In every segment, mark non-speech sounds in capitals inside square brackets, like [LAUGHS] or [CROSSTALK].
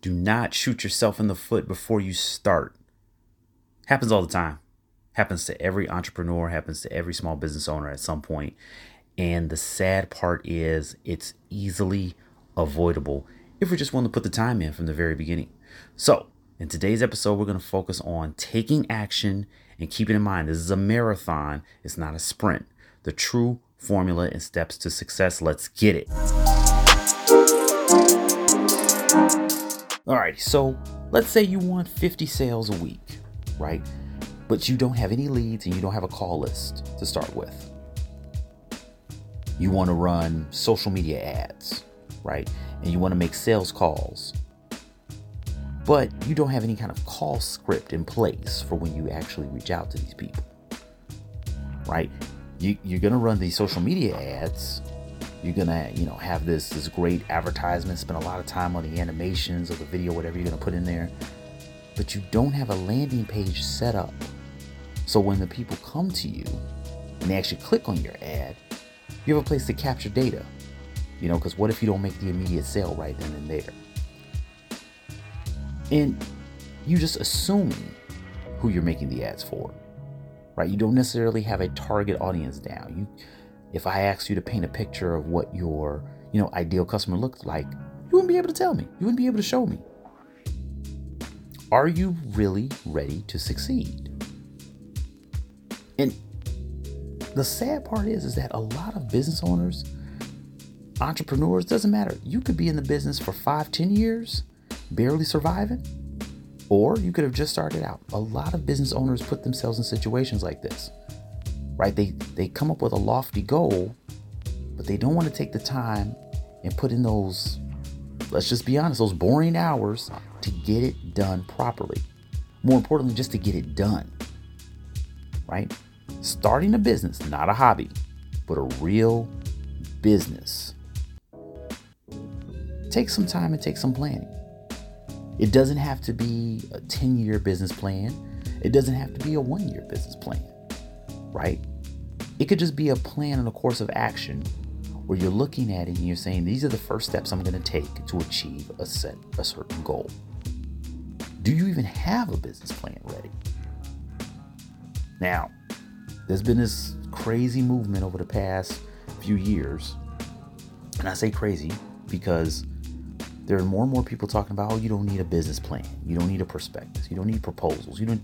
Do not shoot yourself in the foot before you start. Happens all the time. Happens to every entrepreneur, happens to every small business owner at some point. And the sad part is it's easily avoidable if we're just willing to put the time in from the very beginning. So, in today's episode, we're going to focus on taking action and keeping in mind this is a marathon, it's not a sprint. The true formula and steps to success. Let's get it. All right, so let's say you want 50 sales a week, right? But you don't have any leads and you don't have a call list to start with. You want to run social media ads, right? And you want to make sales calls. But you don't have any kind of call script in place for when you actually reach out to these people, right? You, you're going to run these social media ads you're gonna you know have this this great advertisement spend a lot of time on the animations or the video whatever you're gonna put in there. But you don't have a landing page set up. So when the people come to you and they actually click on your ad you have a place to capture data you know because what if you don't make the immediate sale right then and there? And you just assuming who you're making the ads for right? You don't necessarily have a target audience down. You if I asked you to paint a picture of what your, you know, ideal customer looked like, you wouldn't be able to tell me. You wouldn't be able to show me. Are you really ready to succeed? And the sad part is is that a lot of business owners, entrepreneurs, doesn't matter. You could be in the business for five, ten years, barely surviving, or you could have just started out. A lot of business owners put themselves in situations like this right? They they come up with a lofty goal, but they don't want to take the time and put in those let's just be honest, those boring hours to get it done properly. More importantly, just to get it done. Right? Starting a business, not a hobby, but a real business. Take some time and take some planning. It doesn't have to be a 10 year business plan. It doesn't have to be a one year business plan, right? It could just be a plan and a course of action where you're looking at it and you're saying, these are the first steps I'm going to take to achieve a set a certain goal. Do you even have a business plan ready? Now, there's been this crazy movement over the past few years. And I say crazy because there are more and more people talking about, oh, you don't need a business plan. You don't need a prospectus. You don't need proposals. You don't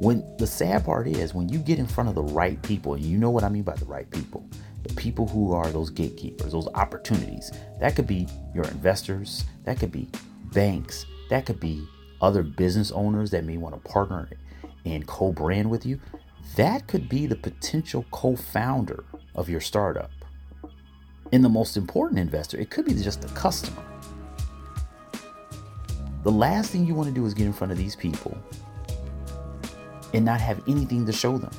when the sad part is when you get in front of the right people, and you know what I mean by the right people, the people who are those gatekeepers, those opportunities. That could be your investors, that could be banks, that could be other business owners that may want to partner and co-brand with you. That could be the potential co-founder of your startup. And the most important investor, it could be just the customer. The last thing you want to do is get in front of these people and not have anything to show them.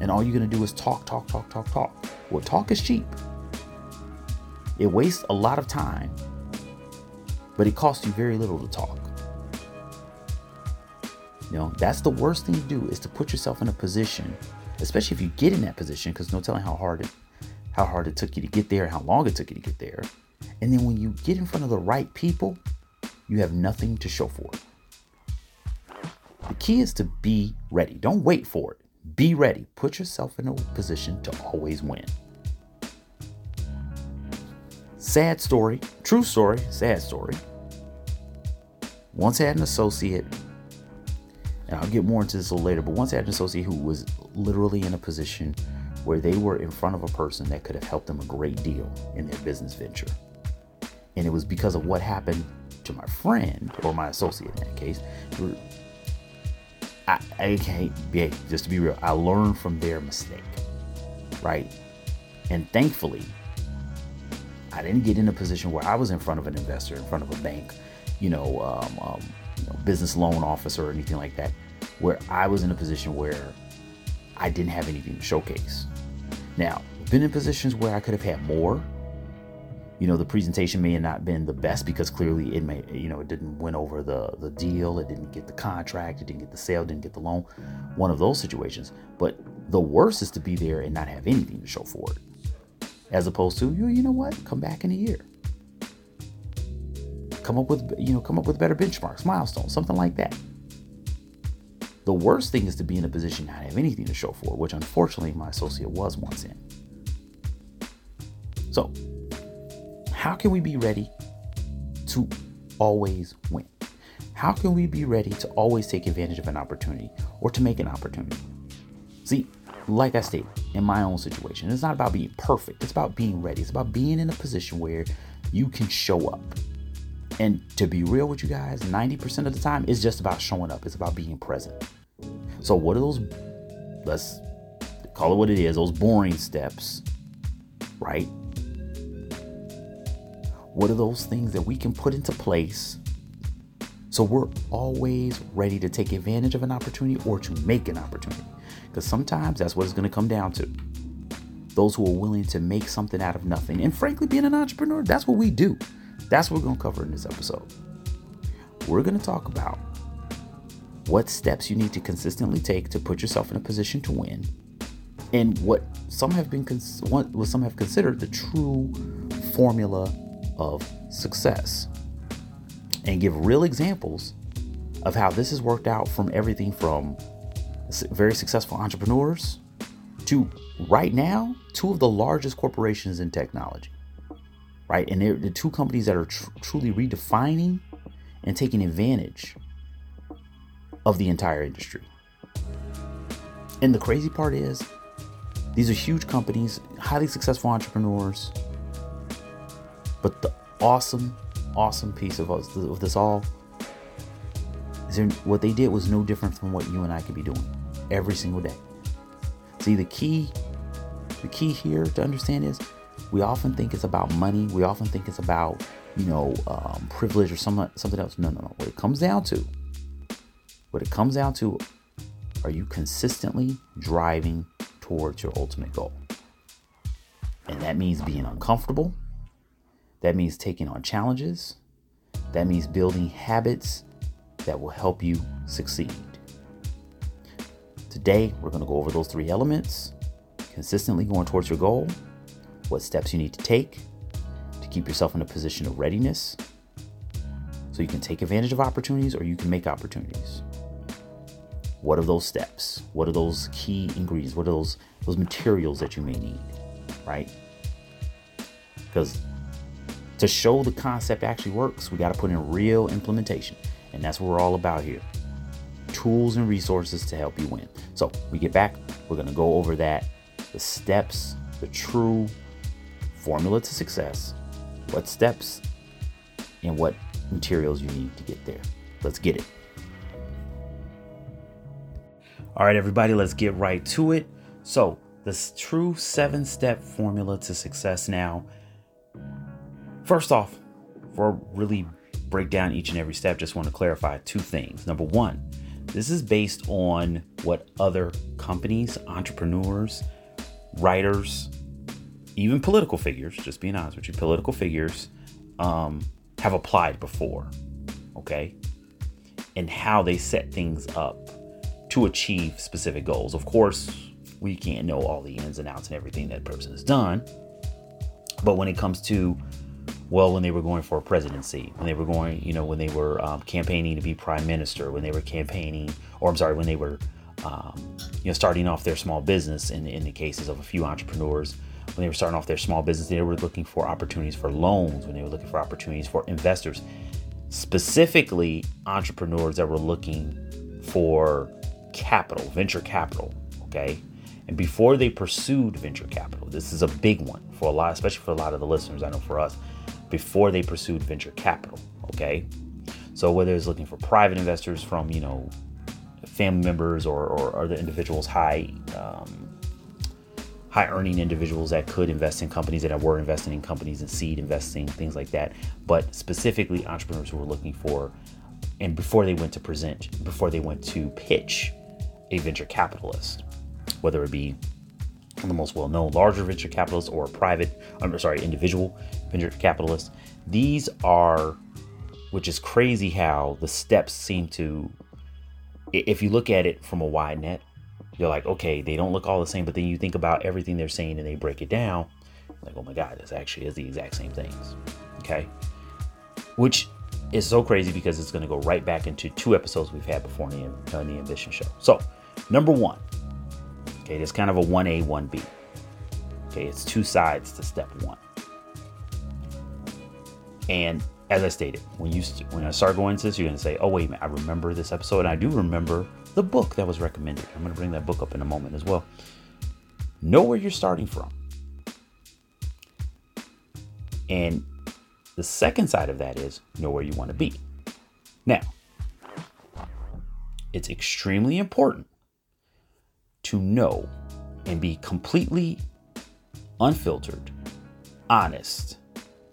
And all you're going to do is talk, talk, talk, talk, talk. Well, talk is cheap. It wastes a lot of time, but it costs you very little to talk. You know, that's the worst thing to do is to put yourself in a position, especially if you get in that position, because no telling how hard it how hard it took you to get there, how long it took you to get there. And then when you get in front of the right people, you have nothing to show for it. The key is to be ready. Don't wait for it. Be ready. Put yourself in a position to always win. Sad story, true story, sad story. Once had an associate, and I'll get more into this a little later, but once had an associate who was literally in a position where they were in front of a person that could have helped them a great deal in their business venture. And it was because of what happened to my friend or my associate in that case. I, can't be just to be real. I learned from their mistake, right? And thankfully, I didn't get in a position where I was in front of an investor, in front of a bank, you know, um, um, you know, business loan officer or anything like that, where I was in a position where I didn't have anything to showcase. Now, been in positions where I could have had more, you know the presentation may have not been the best because clearly it may you know it didn't win over the the deal it didn't get the contract it didn't get the sale didn't get the loan one of those situations but the worst is to be there and not have anything to show for it as opposed to you you know what come back in a year come up with you know come up with better benchmarks, milestones, something like that. The worst thing is to be in a position not have anything to show for, which unfortunately my associate was once in. So, how can we be ready to always win? How can we be ready to always take advantage of an opportunity or to make an opportunity? See, like I stated, in my own situation, it's not about being perfect. It's about being ready. It's about being in a position where you can show up. And to be real with you guys, 90% of the time, it's just about showing up. It's about being present. So, what are those, let's call it what it is, those boring steps, right? What are those things that we can put into place so we're always ready to take advantage of an opportunity or to make an opportunity? Because sometimes that's what it's going to come down to. Those who are willing to make something out of nothing. And frankly, being an entrepreneur, that's what we do. That's what we're going to cover in this episode. We're going to talk about what steps you need to consistently take to put yourself in a position to win, and what some have been what some have considered the true formula of success, and give real examples of how this has worked out from everything from very successful entrepreneurs to right now two of the largest corporations in technology right? And they're the two companies that are tr- truly redefining and taking advantage of the entire industry. And the crazy part is, these are huge companies, highly successful entrepreneurs. But the awesome, awesome piece of, us, of this all is there, what they did was no different from what you and I could be doing every single day. See, the key, the key here to understand is we often think it's about money. We often think it's about, you know, um, privilege or some, something else. No, no, no. What it comes down to, what it comes down to, are you consistently driving towards your ultimate goal? And that means being uncomfortable. That means taking on challenges. That means building habits that will help you succeed. Today, we're going to go over those three elements consistently going towards your goal what steps you need to take to keep yourself in a position of readiness so you can take advantage of opportunities or you can make opportunities. What are those steps? What are those key ingredients? What are those those materials that you may need, right? Because to show the concept actually works, we got to put in real implementation. And that's what we're all about here. Tools and resources to help you win. So, we get back, we're going to go over that the steps, the true formula to success, what steps, and what materials you need to get there. Let's get it. All right, everybody, let's get right to it. So, this true seven step formula to success now. First off, I really break down each and every step, just want to clarify two things. Number one, this is based on what other companies, entrepreneurs, writers, even political figures, just being honest with you, political figures um, have applied before, okay? And how they set things up to achieve specific goals. Of course, we can't know all the ins and outs and everything that person has done. But when it comes to, well, when they were going for a presidency, when they were going, you know, when they were um, campaigning to be prime minister, when they were campaigning, or I'm sorry, when they were, um, you know, starting off their small business in, in the cases of a few entrepreneurs, when they were starting off their small business, they were looking for opportunities for loans, when they were looking for opportunities for investors, specifically entrepreneurs that were looking for capital, venture capital. Okay. And before they pursued venture capital, this is a big one for a lot, especially for a lot of the listeners. I know for us, before they pursued venture capital. Okay. So whether it's looking for private investors from, you know, family members or, or other individuals high um, high earning individuals that could invest in companies that were investing in companies and seed investing, things like that. But specifically, entrepreneurs who were looking for, and before they went to present, before they went to pitch a venture capitalist, whether it be the most well known larger venture capitalist or a private, I'm sorry, individual venture capitalist. These are, which is crazy how the steps seem to, if you look at it from a wide net, you're like, okay, they don't look all the same, but then you think about everything they're saying and they break it down, like, oh my God, this actually is the exact same things. Okay. Which is so crazy because it's going to go right back into two episodes we've had before in the, the Ambition Show. So, number one, okay, it's kind of a 1A, 1B. Okay, it's two sides to step one. And as I stated, when you when I start going into this, you're to say, "Oh wait a minute, I remember this episode, and I do remember the book that was recommended." I'm to bring that book up in a moment as well. Know where you're starting from, and the second side of that is know where you want to be. Now, it's extremely important to know and be completely unfiltered, honest,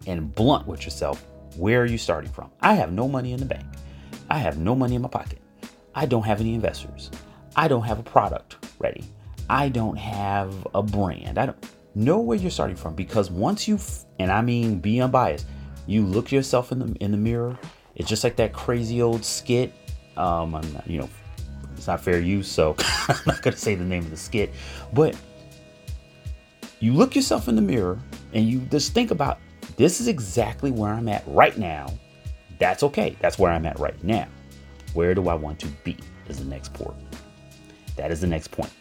and blunt with yourself. Where are you starting from? I have no money in the bank. I have no money in my pocket. I don't have any investors. I don't have a product ready. I don't have a brand. I don't know where you're starting from because once you and I mean be unbiased, you look yourself in the in the mirror. It's just like that crazy old skit. Um, I'm not, you know, it's not fair use, so [LAUGHS] I'm not gonna say the name of the skit, but you look yourself in the mirror and you just think about this is exactly where I'm at right now. That's okay. That's where I'm at right now. Where do I want to be? Is the next port. That is the next point.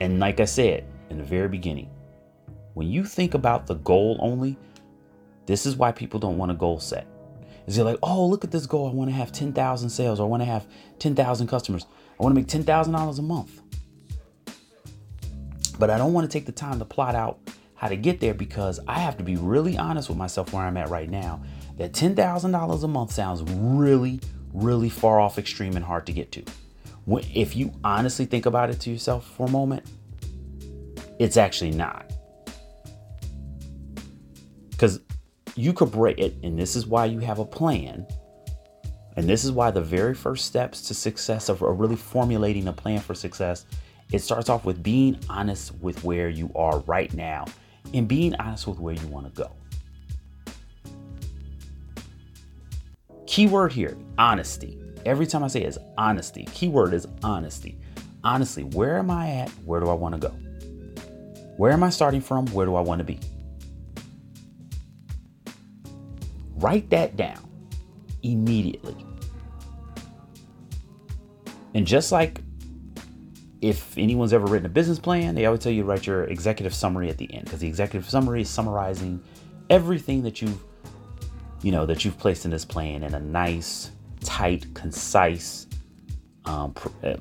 And like I said in the very beginning, when you think about the goal only, this is why people don't want a goal set. Is they're like, oh, look at this goal. I want to have 10,000 sales or I want to have 10,000 customers. I want to make $10,000 a month but I don't want to take the time to plot out how to get there because I have to be really honest with myself where I'm at right now. That $10,000 a month sounds really, really far off extreme and hard to get to. If you honestly think about it to yourself for a moment, it's actually not. Because you could break it, and this is why you have a plan. And this is why the very first steps to success of really formulating a plan for success it starts off with being honest with where you are right now and being honest with where you want to go. Keyword here honesty. Every time I say it is honesty. Keyword is honesty. Honestly, where am I at? Where do I want to go? Where am I starting from? Where do I want to be? Write that down immediately. And just like if anyone's ever written a business plan, they always tell you to write your executive summary at the end because the executive summary is summarizing everything that you've you know that you've placed in this plan in a nice, tight, concise. Um, uh,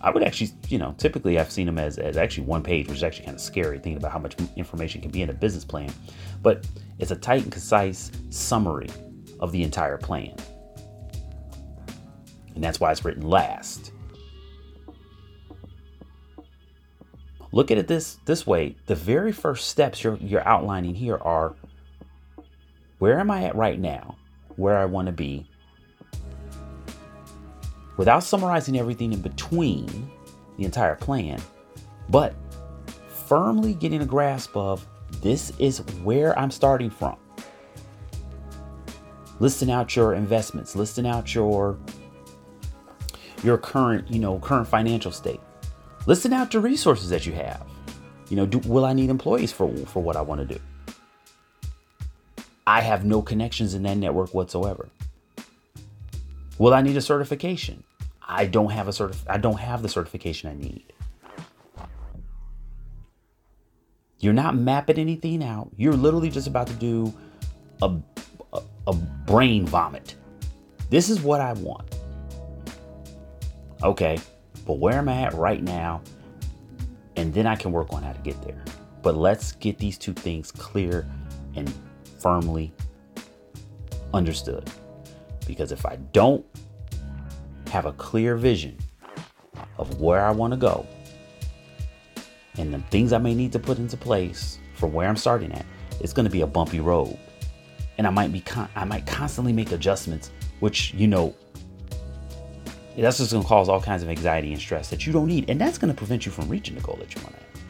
I would actually, you know, typically I've seen them as, as actually one page, which is actually kind of scary thinking about how much information can be in a business plan. But it's a tight and concise summary of the entire plan. And that's why it's written last. Look at it this this way. The very first steps you're you're outlining here are where am I at right now? Where I want to be. Without summarizing everything in between the entire plan, but firmly getting a grasp of this is where I'm starting from. Listing out your investments, listing out your your current, you know, current financial state Listen out to resources that you have. You know, do, will I need employees for, for what I want to do? I have no connections in that network whatsoever. Will I need a certification? I don't have a certif- I don't have the certification I need. You're not mapping anything out. You're literally just about to do a, a, a brain vomit. This is what I want. Okay, but where am I at right now? And then I can work on how to get there. But let's get these two things clear and firmly understood. Because if I don't have a clear vision of where I want to go and the things I may need to put into place from where I'm starting at, it's going to be a bumpy road. And I might be con- I might constantly make adjustments, which you know that's just going to cause all kinds of anxiety and stress that you don't need, and that's going to prevent you from reaching the goal that you want to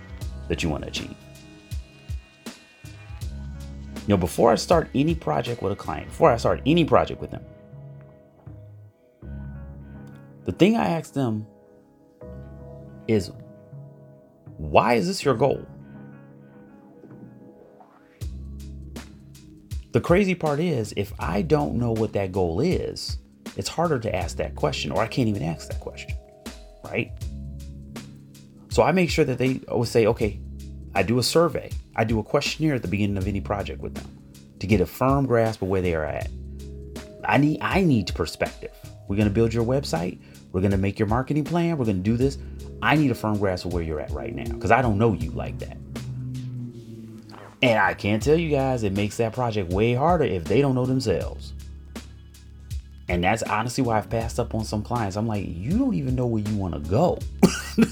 that you want to achieve. You know, before I start any project with a client, before I start any project with them, the thing I ask them is, why is this your goal? The crazy part is, if I don't know what that goal is, it's harder to ask that question, or I can't even ask that question, right? So I make sure that they always say, okay, I do a survey, I do a questionnaire at the beginning of any project with them to get a firm grasp of where they are at. I need I need perspective. We're gonna build your website. We're gonna make your marketing plan. We're gonna do this. I need a firm grasp of where you're at right now because I don't know you like that. And I can't tell you guys, it makes that project way harder if they don't know themselves. And that's honestly why I've passed up on some clients. I'm like, you don't even know where you want to go. [LAUGHS]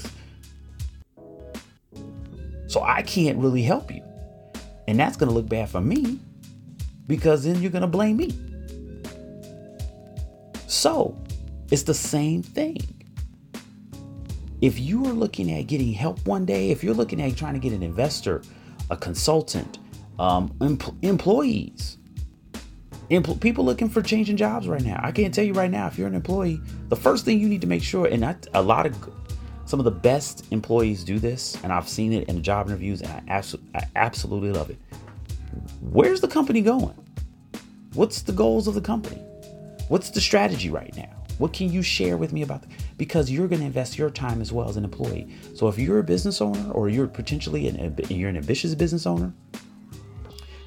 so I can't really help you. And that's going to look bad for me because then you're going to blame me. So it's the same thing. If you are looking at getting help one day, if you're looking at trying to get an investor, a consultant, um, em- employees, Empl- people looking for changing jobs right now. I can't tell you right now if you're an employee, the first thing you need to make sure, and I, a lot of some of the best employees do this, and I've seen it in job interviews, and I, abso- I absolutely love it. Where's the company going? What's the goals of the company? What's the strategy right now? What can you share with me about? The, because you're going to invest your time as well as an employee. So if you're a business owner, or you're potentially an you're an ambitious business owner,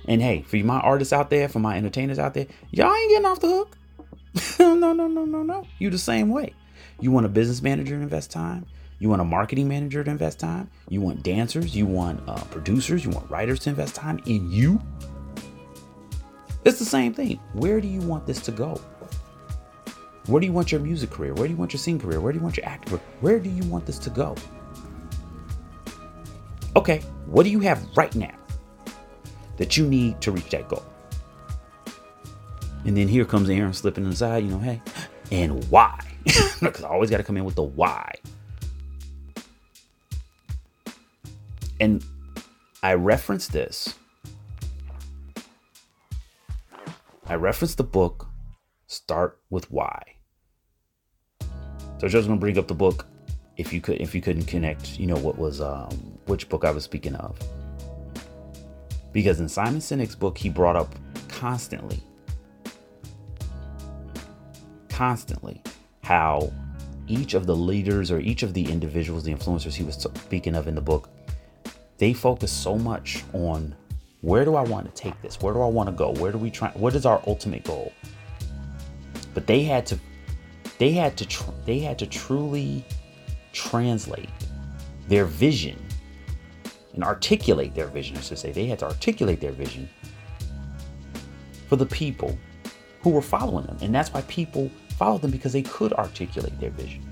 and hey, for my artists out there, for my entertainers out there, y'all ain't getting off the hook. [LAUGHS] no, no, no, no, no. You the same way. You want a business manager to invest time. You want a marketing manager to invest time. You want dancers. You want uh, producers. You want writers to invest time in you. It's the same thing. Where do you want this to go? Where do you want your music career? Where do you want your singing career? Where do you want your acting career? Where do you want this to go? Okay, what do you have right now that you need to reach that goal? And then here comes Aaron slipping inside, you know, hey, and why? [LAUGHS] Because I always got to come in with the why. And I reference this. I reference the book Start with Why. So just gonna bring up the book if you could if you couldn't connect, you know what was um which book I was speaking of. Because in Simon Sinek's book, he brought up constantly, constantly, how each of the leaders or each of the individuals, the influencers he was speaking of in the book, they focus so much on where do I want to take this? Where do I want to go? Where do we try? What is our ultimate goal? But they had to, they had to, tr- they had to truly translate their vision and articulate their vision. I should say they had to articulate their vision for the people who were following them, and that's why people followed them because they could articulate their vision.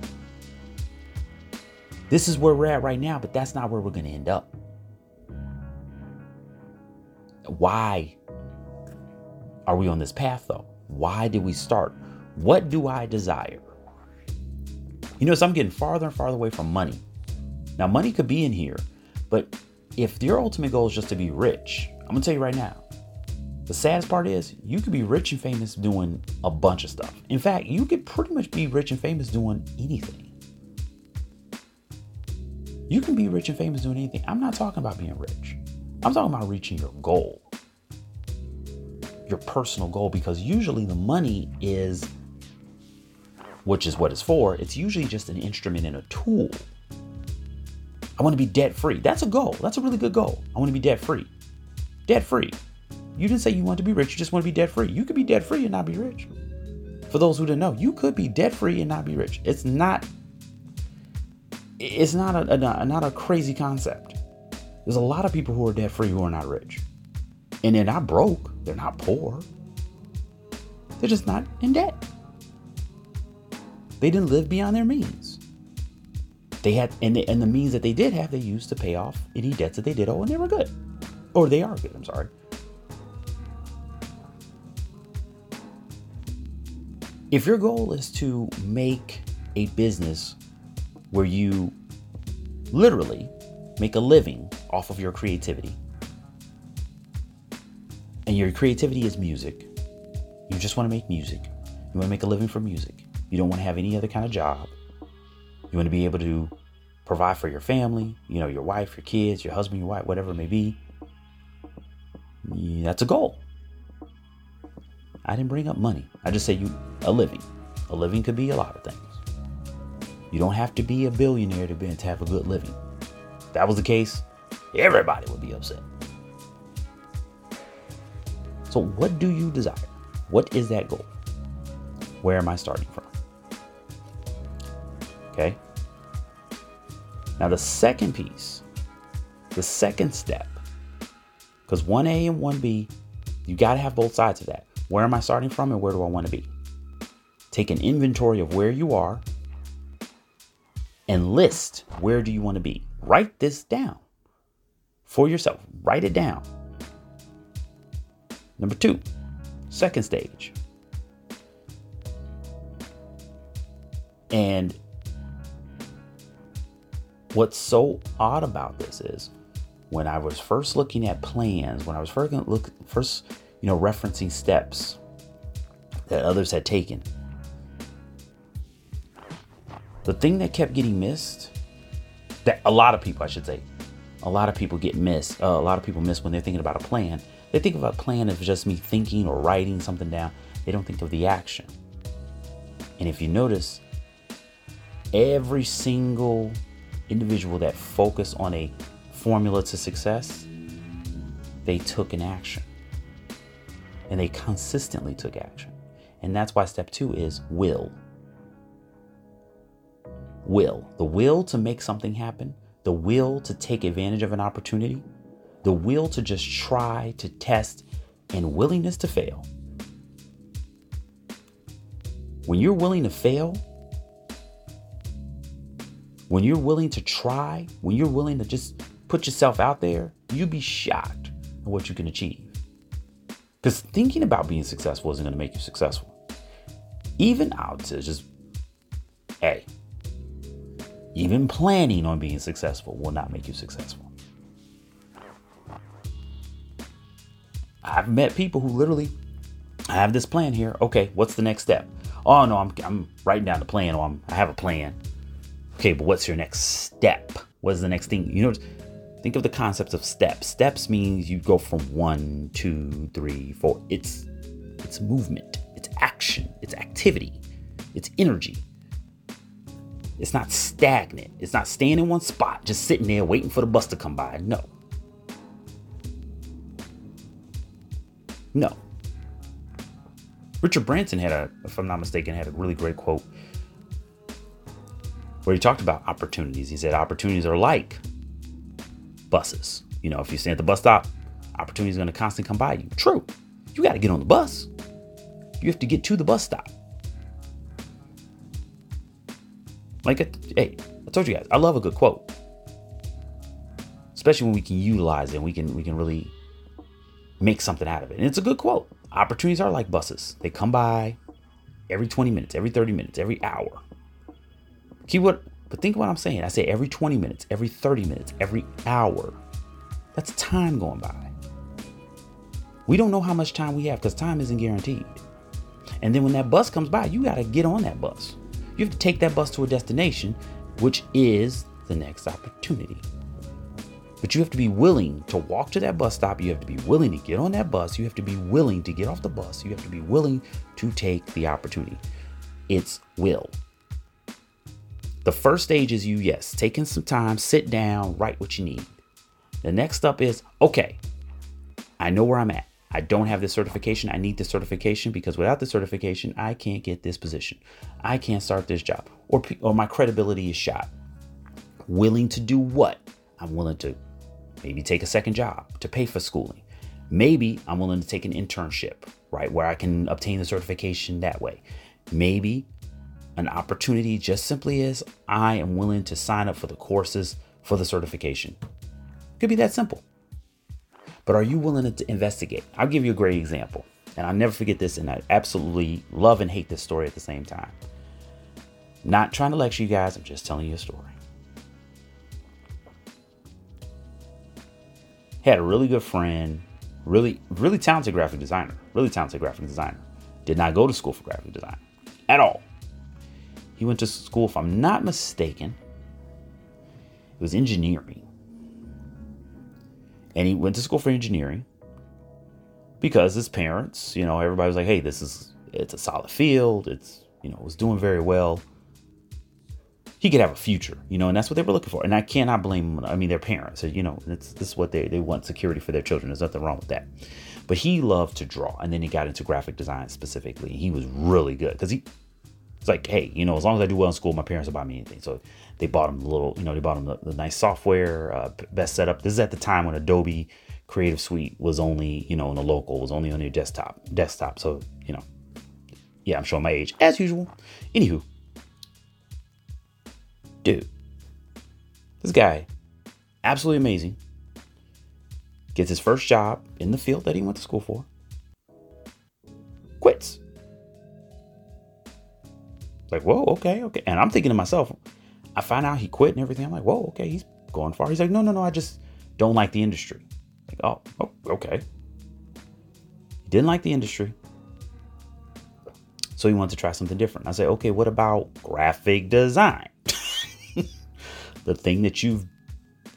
This is where we're at right now, but that's not where we're going to end up. Why are we on this path though? Why did we start? What do I desire? You so I'm getting farther and farther away from money. Now, money could be in here, but if your ultimate goal is just to be rich, I'm gonna tell you right now, the saddest part is you could be rich and famous doing a bunch of stuff. In fact, you could pretty much be rich and famous doing anything. You can be rich and famous doing anything. I'm not talking about being rich. I'm talking about reaching your goal, your personal goal, because usually the money is, which is what it's for, it's usually just an instrument and a tool. I want to be debt free. That's a goal. That's a really good goal. I want to be debt free. Debt free. You didn't say you want to be rich, you just want to be debt free. You could be debt free and not be rich. For those who didn't know, you could be debt free and not be rich. It's not it's not a, a, not a crazy concept. There's a lot of people who are debt free who are not rich. And they're not broke, they're not poor. They're just not in debt. They didn't live beyond their means. They had, and and the means that they did have, they used to pay off any debts that they did owe, and they were good. Or they are good, I'm sorry. If your goal is to make a business where you literally make a living off of your creativity. And your creativity is music. You just want to make music. You want to make a living from music. You don't want to have any other kind of job. You want to be able to provide for your family, you know, your wife, your kids, your husband, your wife, whatever it may be. That's a goal. I didn't bring up money. I just said you a living. A living could be a lot of things. You don't have to be a billionaire to, be, to have a good living. If that was the case, everybody would be upset. So, what do you desire? What is that goal? Where am I starting from? Okay. Now, the second piece, the second step, because 1A and 1B, you got to have both sides of that. Where am I starting from and where do I want to be? Take an inventory of where you are and list where do you want to be. Write this down for yourself. Write it down. Number two, second stage. And what's so odd about this is when I was first looking at plans, when I was first look first, you know, referencing steps that others had taken, the thing that kept getting missed, that a lot of people, I should say, a lot of people get missed. Uh, a lot of people miss when they're thinking about a plan. They think about a plan as just me thinking or writing something down. They don't think of the action. And if you notice, every single individual that focused on a formula to success, they took an action. And they consistently took action. And that's why step two is will. Will. The will to make something happen, the will to take advantage of an opportunity, the will to just try, to test, and willingness to fail. When you're willing to fail, when you're willing to try, when you're willing to just put yourself out there, you'd be shocked at what you can achieve. Because thinking about being successful isn't going to make you successful. Even out to just, hey, even planning on being successful will not make you successful. I've met people who literally, I have this plan here. Okay, what's the next step? Oh no, I'm, I'm writing down the plan, I'm, I have a plan. Okay, but what's your next step? What's the next thing? You know, think of the concepts of steps. Steps means you go from one, two, three, four. It's it's movement, it's action, it's activity, it's energy. It's not stagnant. It's not staying in one spot, just sitting there waiting for the bus to come by. No. No. Richard Branson had a, if I'm not mistaken, had a really great quote where he talked about opportunities. He said opportunities are like buses. You know, if you stand at the bus stop, opportunity is going to constantly come by you. True. You got to get on the bus. You have to get to the bus stop. Like, hey, I told you guys, I love a good quote, especially when we can utilize it and we can we can really make something out of it. And it's a good quote. Opportunities are like buses; they come by every 20 minutes, every 30 minutes, every hour. Keyword, but think what I'm saying. I say every 20 minutes, every 30 minutes, every hour. That's time going by. We don't know how much time we have because time isn't guaranteed. And then when that bus comes by, you got to get on that bus. You have to take that bus to a destination, which is the next opportunity. But you have to be willing to walk to that bus stop. You have to be willing to get on that bus. You have to be willing to get off the bus. You have to be willing to take the opportunity. It's will. The first stage is you, yes, taking some time, sit down, write what you need. The next up is, okay, I know where I'm at. I don't have this certification. I need this certification because without the certification, I can't get this position. I can't start this job or, or my credibility is shot. Willing to do what? I'm willing to maybe take a second job to pay for schooling. Maybe I'm willing to take an internship, right, where I can obtain the certification that way. Maybe an opportunity just simply is I am willing to sign up for the courses for the certification. Could be that simple. But are you willing to investigate? I'll give you a great example. And I'll never forget this, and I absolutely love and hate this story at the same time. Not trying to lecture you guys, I'm just telling you a story. Had a really good friend, really, really talented graphic designer, really talented graphic designer. Did not go to school for graphic design at all. He went to school, if I'm not mistaken, it was engineering. And he went to school for engineering. because his parents, you know, everybody was like, hey, this is, it's a solid field. It's, you know, it was doing very well. He could have a future, you know, and that's what they were looking for. And I cannot blame. I mean, their parents, you know, this is what they, they want security for their children. There's nothing wrong with that. But he loved to draw. And then he got into graphic design specifically. He was really good because he, it's like, hey, you know, as long as I do well in school, my parents will buy me anything. So they bought him the little, you know, they bought him the, the nice software, uh, best setup. This is at the time when Adobe Creative Suite was only, you know, in the local, was only on your desktop, desktop. So, you know, yeah, I'm showing my age as usual. Anywho, dude, this guy, absolutely amazing. Gets his first job in the field that he went to school for. Quits. Like, whoa, okay, okay. And I'm thinking to myself, I find out he quit and everything. I'm like, whoa, okay, he's going far. He's like, no, no, no, I just don't like the industry. Like, oh, oh okay. He didn't like the industry. So he wanted to try something different. I say, okay, what about graphic design? [LAUGHS] the thing that you've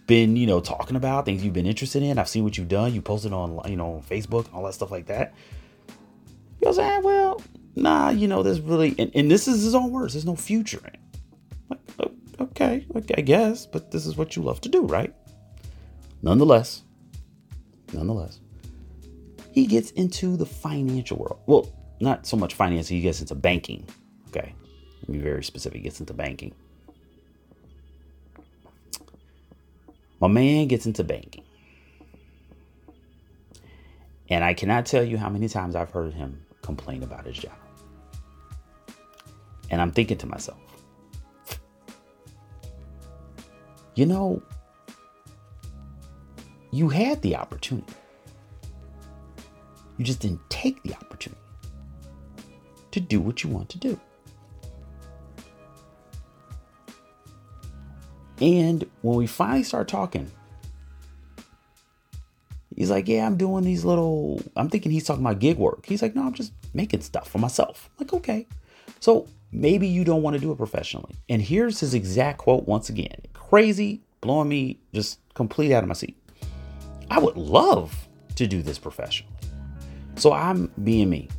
been, you know, talking about, things you've been interested in. I've seen what you've done. You posted on, you know, Facebook, all that stuff like that. He goes, ah, well, nah, you know, there's really, and, and this is his own words. There's no future in. Like, oh, okay, okay, I guess, but this is what you love to do, right? Nonetheless, nonetheless, he gets into the financial world. Well, not so much finance, he gets into banking. Okay, let me be very specific. He gets into banking. My man gets into banking. And I cannot tell you how many times I've heard him complain about his job. And I'm thinking to myself, you know, you had the opportunity. You just didn't take the opportunity to do what you want to do. And when we finally start talking, he's like, Yeah, I'm doing these little, I'm thinking he's talking about gig work. He's like, No, I'm just making stuff for myself. I'm like, okay. So maybe you don't want to do it professionally. And here's his exact quote once again crazy, blowing me just completely out of my seat. I would love to do this professionally. So I'm being me.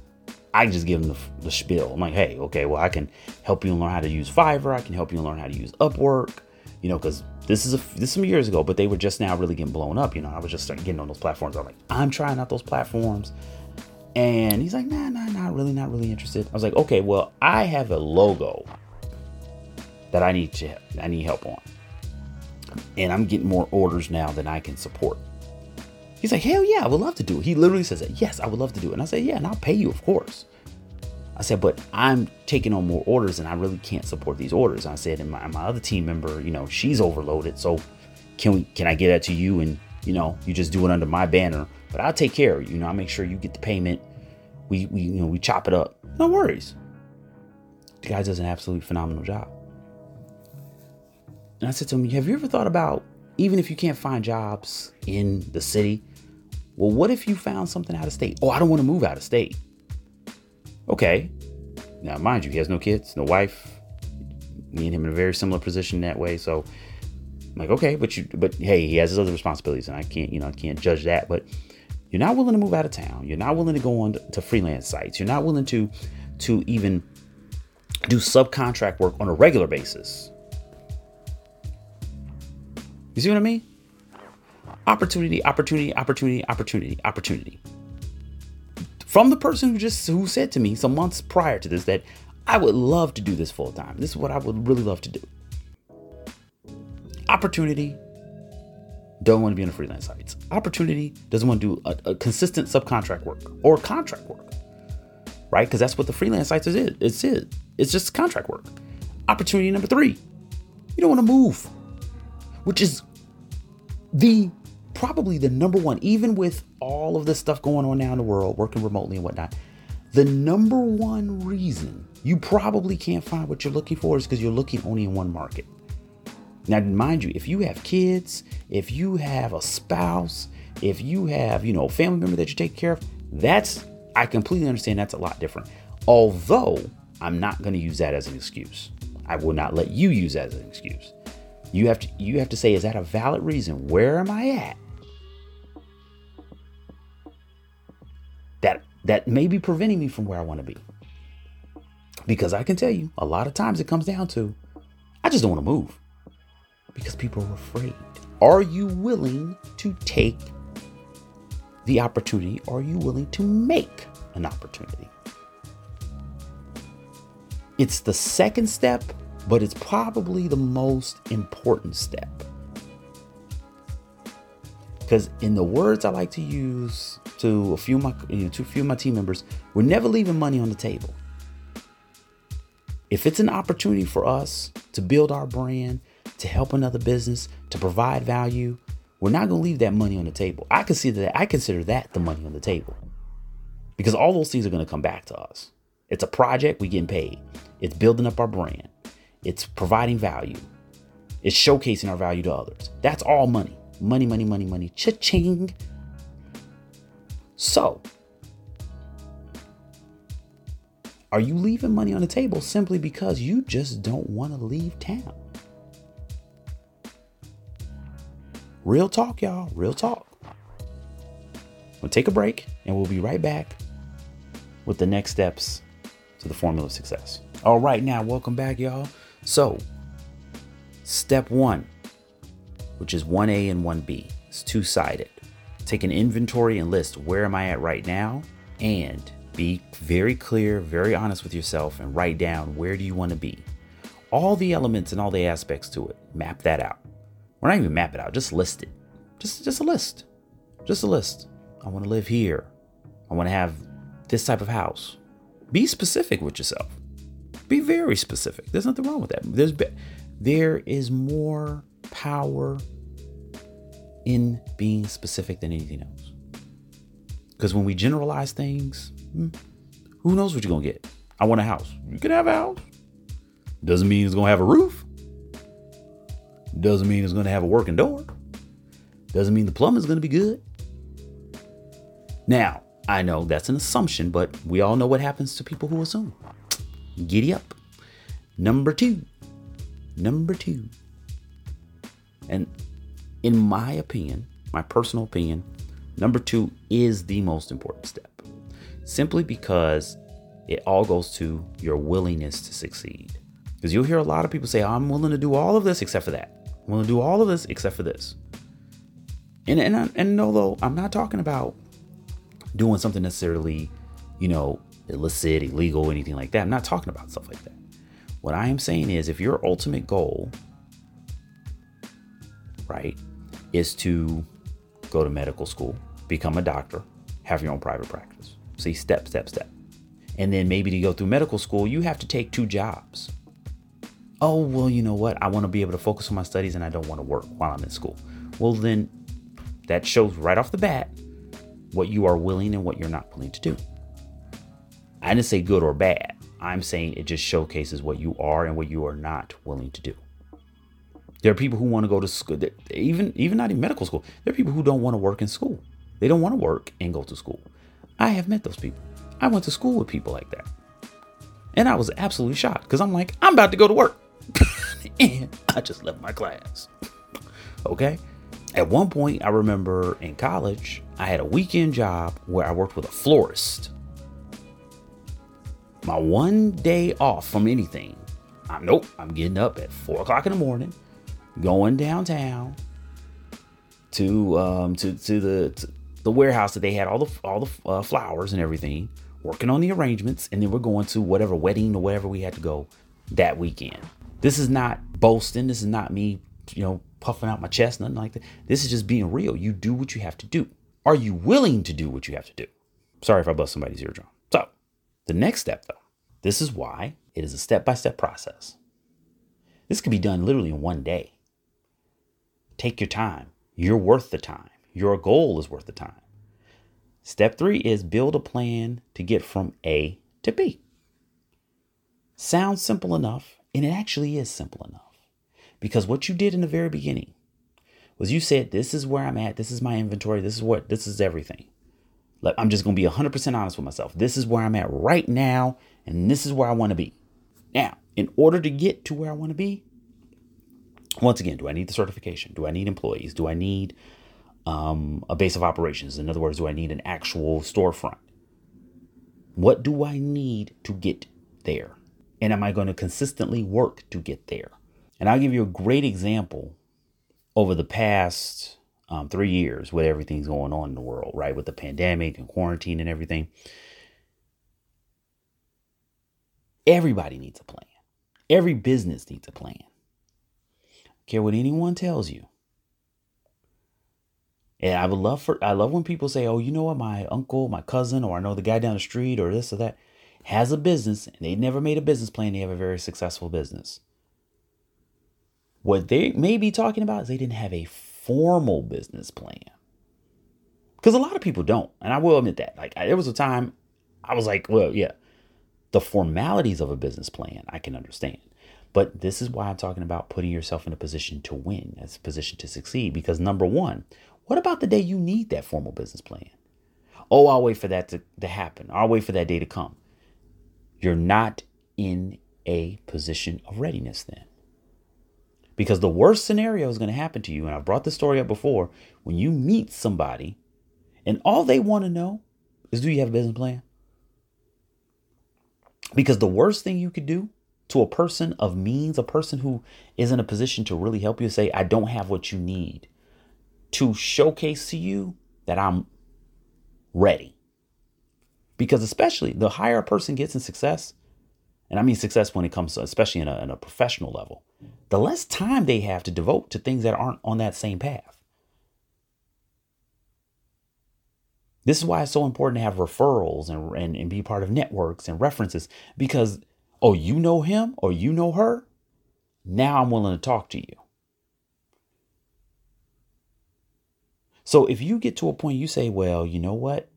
I just give him the, the spiel. I'm like, hey, okay, well, I can help you learn how to use Fiverr. I can help you learn how to use Upwork. You know, because this is a this is some years ago, but they were just now really getting blown up. You know, I was just starting getting on those platforms. I'm like, I'm trying out those platforms. And he's like, nah, nah, not really, not really interested. I was like, okay, well, I have a logo that I need to I need help on. And I'm getting more orders now than I can support. He's like, hell yeah, I would love to do it. He literally says that, yes, I would love to do it. And I said, yeah, and I'll pay you, of course. I said, but I'm taking on more orders and I really can't support these orders. I said, and my, my other team member, you know, she's overloaded. So can we can I get that to you and you know, you just do it under my banner but I'll take care of you. You know, I'll make sure you get the payment. We, we you know, we chop it up. No worries. The guy does an absolutely phenomenal job. And I said to him, Have you ever thought about, even if you can't find jobs in the city, well, what if you found something out of state? Oh, I don't want to move out of state. Okay. Now, mind you, he has no kids, no wife. Me and him in a very similar position that way. So I'm like, okay, but you, but hey, he has his other responsibilities, and I can't, you know, I can't judge that. But you're not willing to move out of town. You're not willing to go on to freelance sites. You're not willing to to even do subcontract work on a regular basis. You see what I mean? Opportunity, opportunity, opportunity, opportunity, opportunity. From the person who just who said to me some months prior to this that I would love to do this full time. This is what I would really love to do. Opportunity, don't want to be on the freelance sites. Opportunity doesn't want to do a, a consistent subcontract work or contract work, right? Because that's what the freelance sites is. It's it. It's just contract work. Opportunity number three, you don't want to move, which is the probably the number one, even with all of this stuff going on now in the world, working remotely and whatnot. The number one reason you probably can't find what you're looking for is because you're looking only in one market. Now, mind you, if you have kids, if you have a spouse, if you have, you know, family member that you take care of, that's, I completely understand that's a lot different. Although I'm not going to use that as an excuse. I will not let you use that as an excuse. You have to, you have to say, is that a valid reason? Where am I at? That may be preventing me from where I want to be. Because I can tell you, a lot of times it comes down to I just don't want to move because people are afraid. Are you willing to take the opportunity? Are you willing to make an opportunity? It's the second step, but it's probably the most important step. Because in the words I like to use to a few of my you know, to a few of my team members, we're never leaving money on the table. If it's an opportunity for us to build our brand, to help another business, to provide value, we're not going to leave that money on the table. I consider that I consider that the money on the table. Because all those things are going to come back to us. It's a project, we getting paid. It's building up our brand. It's providing value. It's showcasing our value to others. That's all money. Money, money, money, money. Cha-ching. So, Are you leaving money on the table simply because you just don't want to leave town? Real talk, y'all. Real talk. We'll take a break and we'll be right back with the next steps to the formula of success. All right, now, welcome back, y'all. So, step one, which is 1A and 1B, it's two sided. Take an inventory and list where am I at right now and be very clear, very honest with yourself, and write down where do you want to be. All the elements and all the aspects to it. Map that out. Or not even map it out, just list it. Just just a list. Just a list. I want to live here. I want to have this type of house. Be specific with yourself. Be very specific. There's nothing wrong with that. There's there is more power in being specific than anything else. Because when we generalize things, hmm, who knows what you're gonna get? I want a house. You can have a house. Doesn't mean it's gonna have a roof. Doesn't mean it's gonna have a working door. Doesn't mean the plumbing's gonna be good. Now, I know that's an assumption, but we all know what happens to people who assume. Giddy up. Number two. Number two. And in my opinion, my personal opinion, number two is the most important step simply because it all goes to your willingness to succeed. Because you'll hear a lot of people say, I'm willing to do all of this except for that. I'm willing to do all of this except for this. And, and, and although I'm not talking about doing something necessarily, you know, illicit, illegal, anything like that, I'm not talking about stuff like that. What I am saying is if your ultimate goal, right, is to go to medical school, become a doctor, have your own private practice See, step, step, step. And then maybe to go through medical school, you have to take two jobs. Oh, well, you know what? I want to be able to focus on my studies and I don't want to work while I'm in school. Well, then that shows right off the bat what you are willing and what you're not willing to do. I didn't say good or bad. I'm saying it just showcases what you are and what you are not willing to do. There are people who want to go to school, even even not in medical school. There are people who don't want to work in school. They don't want to work and go to school. I have met those people. I went to school with people like that. And I was absolutely shocked because I'm like, I'm about to go to work. [LAUGHS] and I just left my class. okay. At one point, I remember in college, I had a weekend job where I worked with a florist. My one day off from anything, I'm nope, I'm getting up at four o'clock in the morning, going downtown to um to to the to, the warehouse that they had all the all the uh, flowers and everything, working on the arrangements, and then we're going to whatever wedding or whatever we had to go that weekend. This is not boasting. This is not me, you know, puffing out my chest, nothing like that. This is just being real. You do what you have to do. Are you willing to do what you have to do? Sorry if I bust somebody's eardrum. So, the next step, though, this is why it is a step by step process. This can be done literally in one day. Take your time. You're worth the time. Your goal is worth the time. Step three is build a plan to get from A to B. Sounds simple enough, and it actually is simple enough. Because what you did in the very beginning was you said, This is where I'm at, this is my inventory, this is what this is everything. Like, I'm just gonna be 100% honest with myself. This is where I'm at right now, and this is where I wanna be. Now, in order to get to where I wanna be, once again, do I need the certification? Do I need employees? Do I need um, a base of operations. In other words, do I need an actual storefront? What do I need to get there? And am I going to consistently work to get there? And I'll give you a great example over the past um, three years with everything's going on in the world, right? With the pandemic and quarantine and everything. Everybody needs a plan. Every business needs a plan. Care what anyone tells you. And I would love for I love when people say, "Oh, you know what? My uncle, my cousin, or I know the guy down the street, or this or that, has a business, and they never made a business plan. They have a very successful business." What they may be talking about is they didn't have a formal business plan. Because a lot of people don't, and I will admit that. Like there was a time I was like, "Well, yeah, the formalities of a business plan I can understand." But this is why I'm talking about putting yourself in a position to win, as a position to succeed. Because number one, what about the day you need that formal business plan? Oh, I'll wait for that to, to happen. I'll wait for that day to come. You're not in a position of readiness then. Because the worst scenario is going to happen to you, and I've brought the story up before, when you meet somebody and all they want to know is do you have a business plan? Because the worst thing you could do to a person of means, a person who is in a position to really help you, say, I don't have what you need to showcase to you that I'm ready. Because especially the higher a person gets in success, and I mean success when it comes to, especially in a, in a professional level, the less time they have to devote to things that aren't on that same path. This is why it's so important to have referrals and, and, and be part of networks and references because, oh, you know him or you know her? Now I'm willing to talk to you. So if you get to a point you say, well, you know what?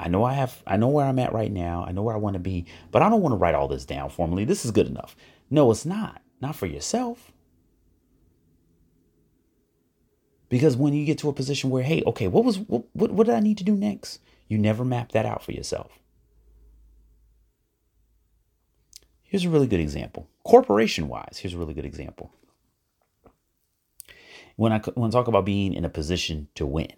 I know I have I know where I'm at right now. I know where I want to be, but I don't want to write all this down formally. This is good enough. No, it's not. Not for yourself. Because when you get to a position where, hey, okay, what was what, what, what did I need to do next? You never map that out for yourself. Here's a really good example. Corporation wise, here's a really good example when I when I talk about being in a position to win.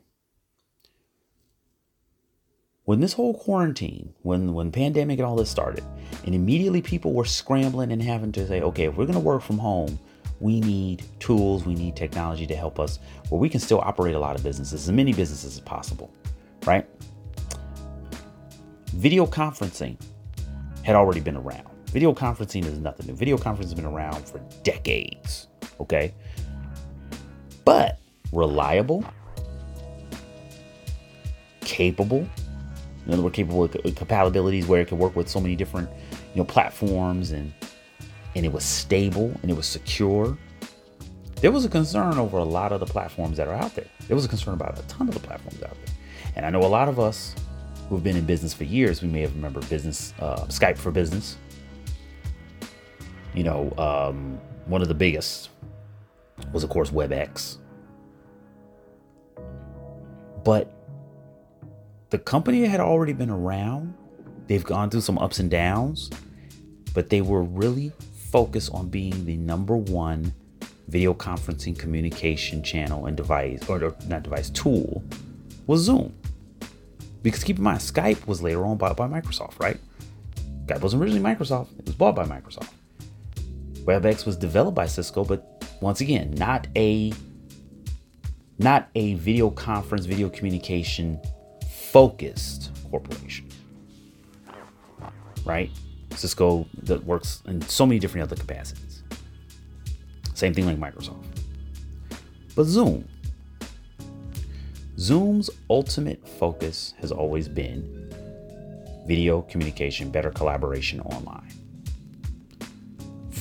When this whole quarantine, when when pandemic and all this started, and immediately people were scrambling and having to say, okay, if we're gonna work from home, we need tools, we need technology to help us where we can still operate a lot of businesses, as many businesses as possible, right? Video conferencing had already been around. Video conferencing is nothing new. Video conferencing has been around for decades. Okay but reliable, capable. In other words, capable with compatibilities where it could work with so many different, you know, platforms and and it was stable and it was secure. There was a concern over a lot of the platforms that are out there. There was a concern about a ton of the platforms out there. And I know a lot of us who've been in business for years, we may have remembered business, uh, Skype for business. You know, um, one of the biggest was, of course, WebEx. But the company had already been around. They've gone through some ups and downs, but they were really focused on being the number one video conferencing communication channel and device, or not device, tool was Zoom. Because keep in mind, Skype was later on bought by Microsoft, right? Skype wasn't originally Microsoft, it was bought by Microsoft. WebEx was developed by Cisco, but once again, not a not a video conference, video communication focused corporation. Right? Cisco that works in so many different other capacities. Same thing like Microsoft. But Zoom. Zoom's ultimate focus has always been video communication, better collaboration online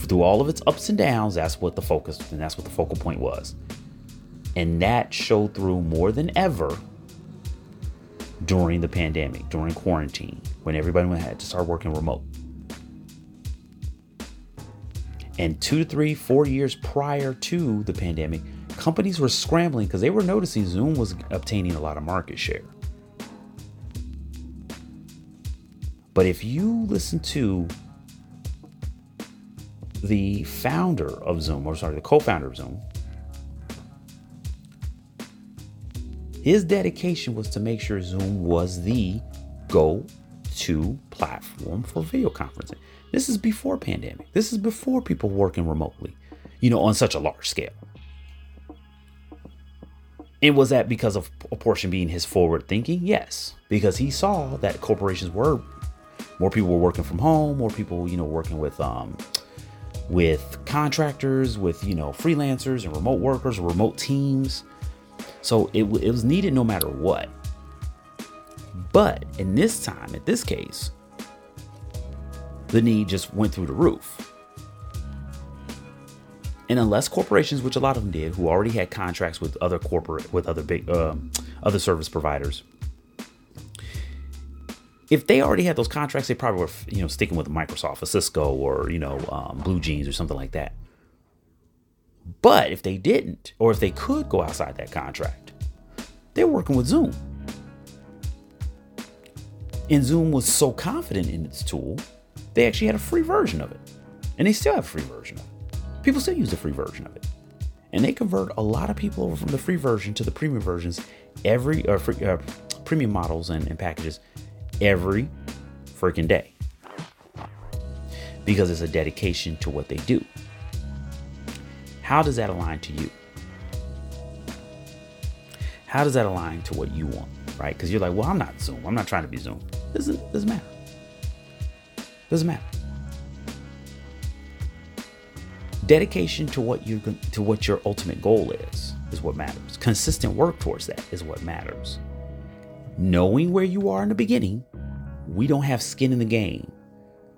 through all of its ups and downs, that's what the focus and that's what the focal point was. And that showed through more than ever during the pandemic, during quarantine, when everybody had to start working remote. And two three, four years prior to the pandemic, companies were scrambling because they were noticing Zoom was obtaining a lot of market share. But if you listen to the founder of Zoom, or sorry, the co founder of Zoom, his dedication was to make sure Zoom was the go to platform for video conferencing. This is before pandemic. This is before people working remotely, you know, on such a large scale. And was that because of a portion being his forward thinking? Yes, because he saw that corporations were more people were working from home, more people, you know, working with um with contractors, with you know freelancers and remote workers, remote teams. So it, it was needed no matter what. But in this time, at this case, the need just went through the roof. And unless corporations, which a lot of them did, who already had contracts with other corporate, with other big, um, other service providers, if they already had those contracts, they probably were, you know, sticking with Microsoft, or Cisco, or you know, um, Blue Jeans, or something like that. But if they didn't, or if they could go outside that contract, they're working with Zoom. And Zoom was so confident in its tool, they actually had a free version of it, and they still have a free version of it people still use the free version of it. And they convert a lot of people over from the free version to the premium versions every uh, free, uh, premium models and, and packages every freaking day because it's a dedication to what they do. How does that align to you? How does that align to what you want, right? Because you're like, well, I'm not Zoom. I'm not trying to be Zoom. Doesn't doesn't matter. Doesn't matter. Dedication to what you to what your ultimate goal is is what matters. Consistent work towards that is what matters. Knowing where you are in the beginning, we don't have skin in the game.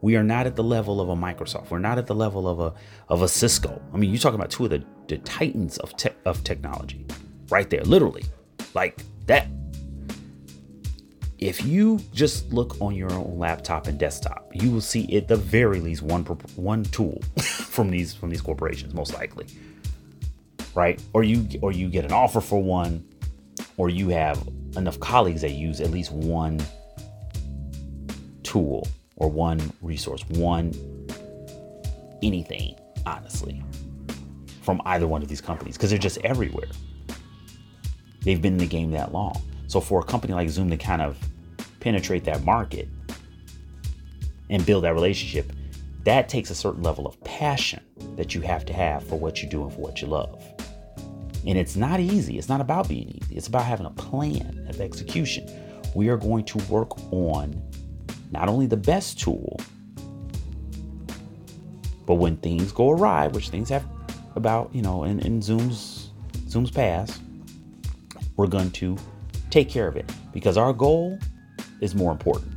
We are not at the level of a Microsoft. We're not at the level of a of a Cisco. I mean, you're talking about two of the, the titans of te- of technology, right there, literally, like that if you just look on your own laptop and desktop, you will see at the very least one one tool [LAUGHS] from these from these corporations, most likely, right? Or you or you get an offer for one, or you have enough colleagues that use at least one tool or one resource, one anything, honestly, from either one of these companies because they're just everywhere. They've been in the game that long. So for a company like Zoom to kind of penetrate that market and build that relationship, that takes a certain level of passion that you have to have for what you do and for what you love. And it's not easy. It's not about being easy. It's about having a plan of execution. We are going to work on not only the best tool, but when things go awry, which things have about, you know, in, in Zoom's Zoom's past, we're going to take care of it because our goal is more important.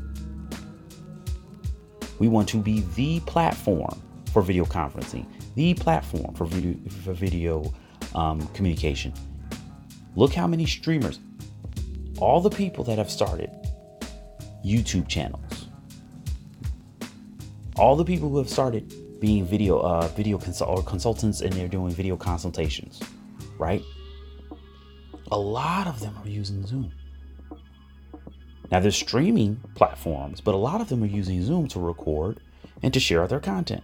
We want to be the platform for video conferencing, the platform for video, for video um, communication. Look how many streamers, all the people that have started YouTube channels, all the people who have started being video uh, video consult or consultants and they're doing video consultations, right? a lot of them are using Zoom. Now, there's streaming platforms, but a lot of them are using Zoom to record and to share their content,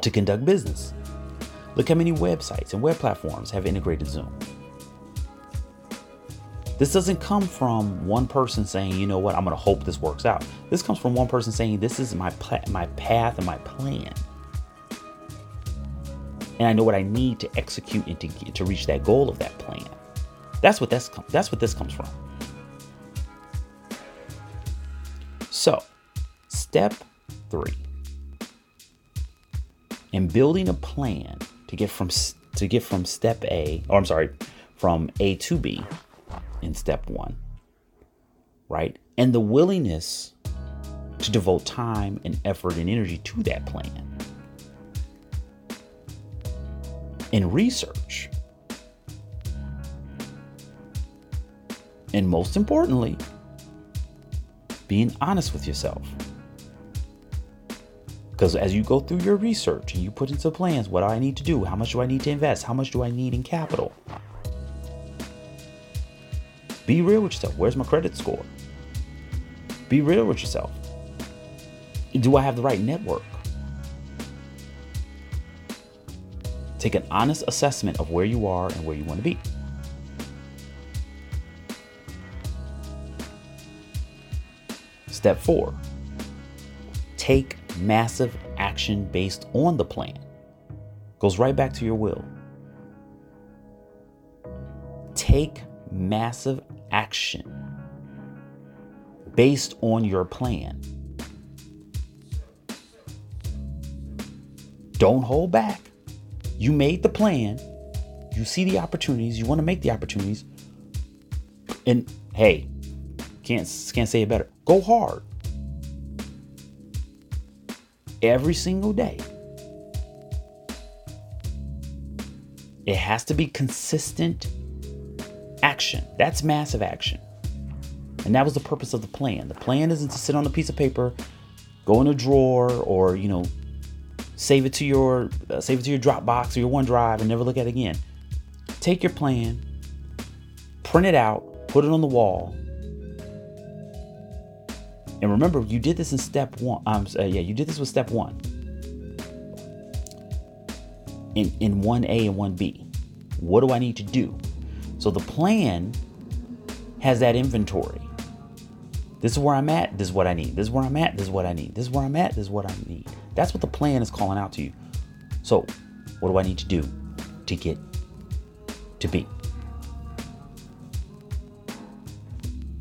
to conduct business. Look how many websites and web platforms have integrated Zoom. This doesn't come from one person saying, you know what, I'm going to hope this works out. This comes from one person saying, this is my, my path and my plan. And I know what I need to execute and to, to reach that goal of that plan. That's what that's that's what this comes from. So, step 3. In building a plan to get from to get from step A, or I'm sorry, from A to B in step 1. Right? And the willingness to devote time and effort and energy to that plan. In research, And most importantly, being honest with yourself. Because as you go through your research and you put into plans what do I need to do, how much do I need to invest, how much do I need in capital, be real with yourself. Where's my credit score? Be real with yourself. Do I have the right network? Take an honest assessment of where you are and where you want to be. Step four, take massive action based on the plan. Goes right back to your will. Take massive action based on your plan. Don't hold back. You made the plan. You see the opportunities. You want to make the opportunities. And hey, can't can't say it better. Go hard. Every single day. It has to be consistent action. That's massive action. And that was the purpose of the plan. The plan isn't to sit on a piece of paper, go in a drawer, or you know, save it to your uh, save it to your Dropbox or your OneDrive and never look at it again. Take your plan, print it out, put it on the wall, and remember, you did this in step one. Um, uh, yeah, you did this with step one. In in one A and one B, what do I need to do? So the plan has that inventory. This is where I'm at. This is what I need. This is where I'm at. This is what I need. This is where I'm at. This is what I need. That's what the plan is calling out to you. So, what do I need to do to get to B?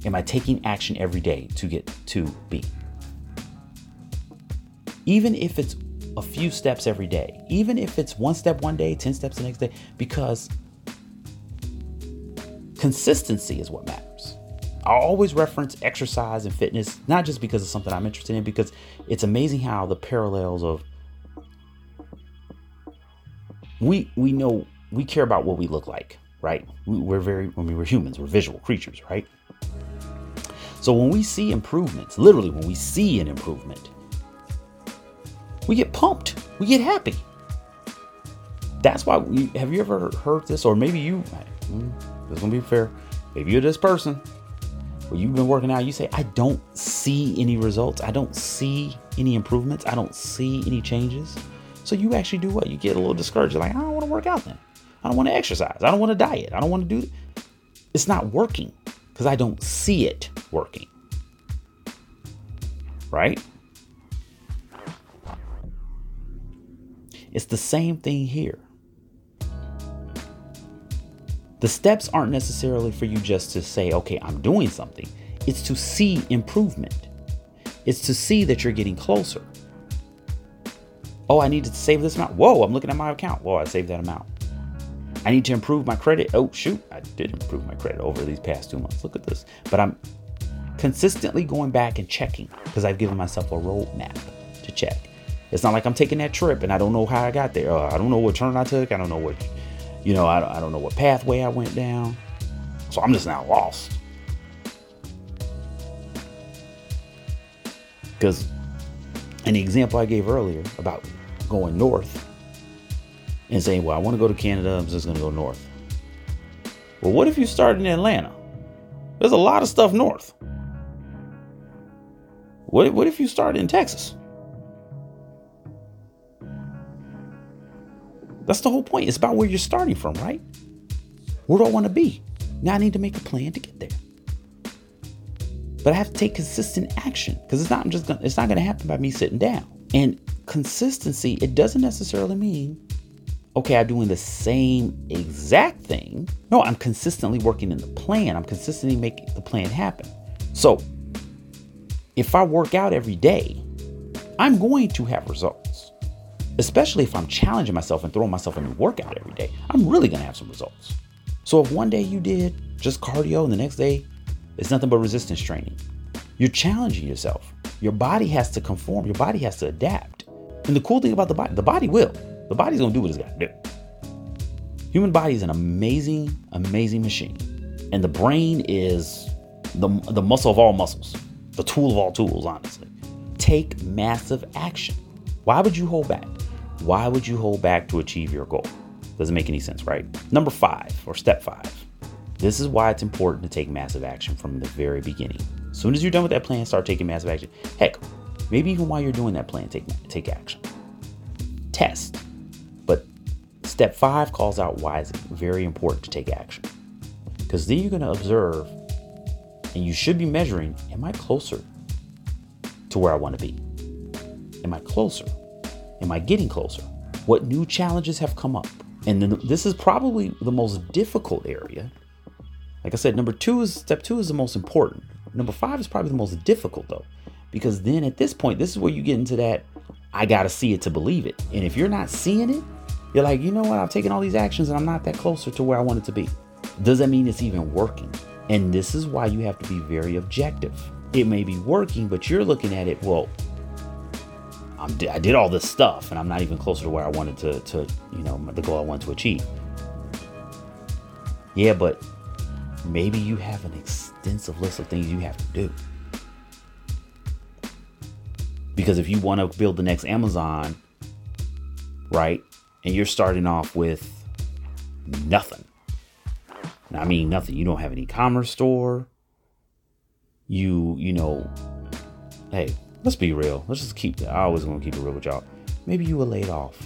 Am I taking action every day to get to B? Even if it's a few steps every day, even if it's one step one day, 10 steps the next day, because consistency is what matters. I always reference exercise and fitness, not just because it's something I'm interested in, because it's amazing how the parallels of we we know we care about what we look like, right? We, are very when we were humans, we're visual creatures, right? So when we see improvements, literally when we see an improvement, we get pumped. We get happy. That's why we have you ever heard this, or maybe you, hmm, this gonna be fair. Maybe you're this person where you've been working out, you say, I don't see any results, I don't see any improvements, I don't see any changes. So you actually do what? You get a little discouraged. You're like, I don't want to work out then. I don't want to exercise. I don't want to diet. I don't want to do. It. It's not working because I don't see it working. Right? It's the same thing here. The steps aren't necessarily for you just to say, okay, I'm doing something. It's to see improvement. It's to see that you're getting closer. Oh, I need to save this amount. Whoa, I'm looking at my account. Whoa, I saved that amount. I need to improve my credit. Oh, shoot, I did improve my credit over these past two months. Look at this. But I'm consistently going back and checking because I've given myself a roadmap to check. It's not like I'm taking that trip and I don't know how I got there. Uh, I don't know what turn I took. I don't know what, you know, I, I don't know what pathway I went down. So I'm just now lost. Because an example I gave earlier about going north and saying, well, I want to go to Canada, I'm just going to go north. Well, what if you start in Atlanta? There's a lot of stuff north. What, what if you start in Texas? That's the whole point. It's about where you're starting from, right? Where do I want to be? Now I need to make a plan to get there. But I have to take consistent action because it's not just gonna, it's not going to happen by me sitting down. And consistency, it doesn't necessarily mean okay, I'm doing the same exact thing. No, I'm consistently working in the plan. I'm consistently making the plan happen. So, if I work out every day, I'm going to have results. Especially if I'm challenging myself and throwing myself a new workout every day, I'm really going to have some results. So, if one day you did just cardio and the next day it's nothing but resistance training, you're challenging yourself. Your body has to conform, your body has to adapt. And the cool thing about the body, the body will. The body's gonna do what it's gotta do. Human body is an amazing, amazing machine. And the brain is the, the muscle of all muscles, the tool of all tools, honestly. Take massive action. Why would you hold back? Why would you hold back to achieve your goal? Doesn't make any sense, right? Number five, or step five. This is why it's important to take massive action from the very beginning. As soon as you're done with that plan, start taking massive action. Heck, maybe even while you're doing that plan, take, take action. Test Step five calls out why it's very important to take action. Because then you're going to observe and you should be measuring am I closer to where I want to be? Am I closer? Am I getting closer? What new challenges have come up? And then this is probably the most difficult area. Like I said, number two is step two is the most important. Number five is probably the most difficult though, because then at this point, this is where you get into that I got to see it to believe it. And if you're not seeing it, you're like, you know what? I've taken all these actions and I'm not that closer to where I want it to be. Does that mean it's even working? And this is why you have to be very objective. It may be working, but you're looking at it, well, I'm, i did all this stuff and I'm not even closer to where I wanted to, to, you know, the goal I wanted to achieve. Yeah, but maybe you have an extensive list of things you have to do. Because if you want to build the next Amazon, right, and you're starting off with nothing. I mean nothing. You don't have an e-commerce store. You, you know, hey, let's be real. Let's just keep. I always gonna keep it real with y'all. Maybe you were laid off.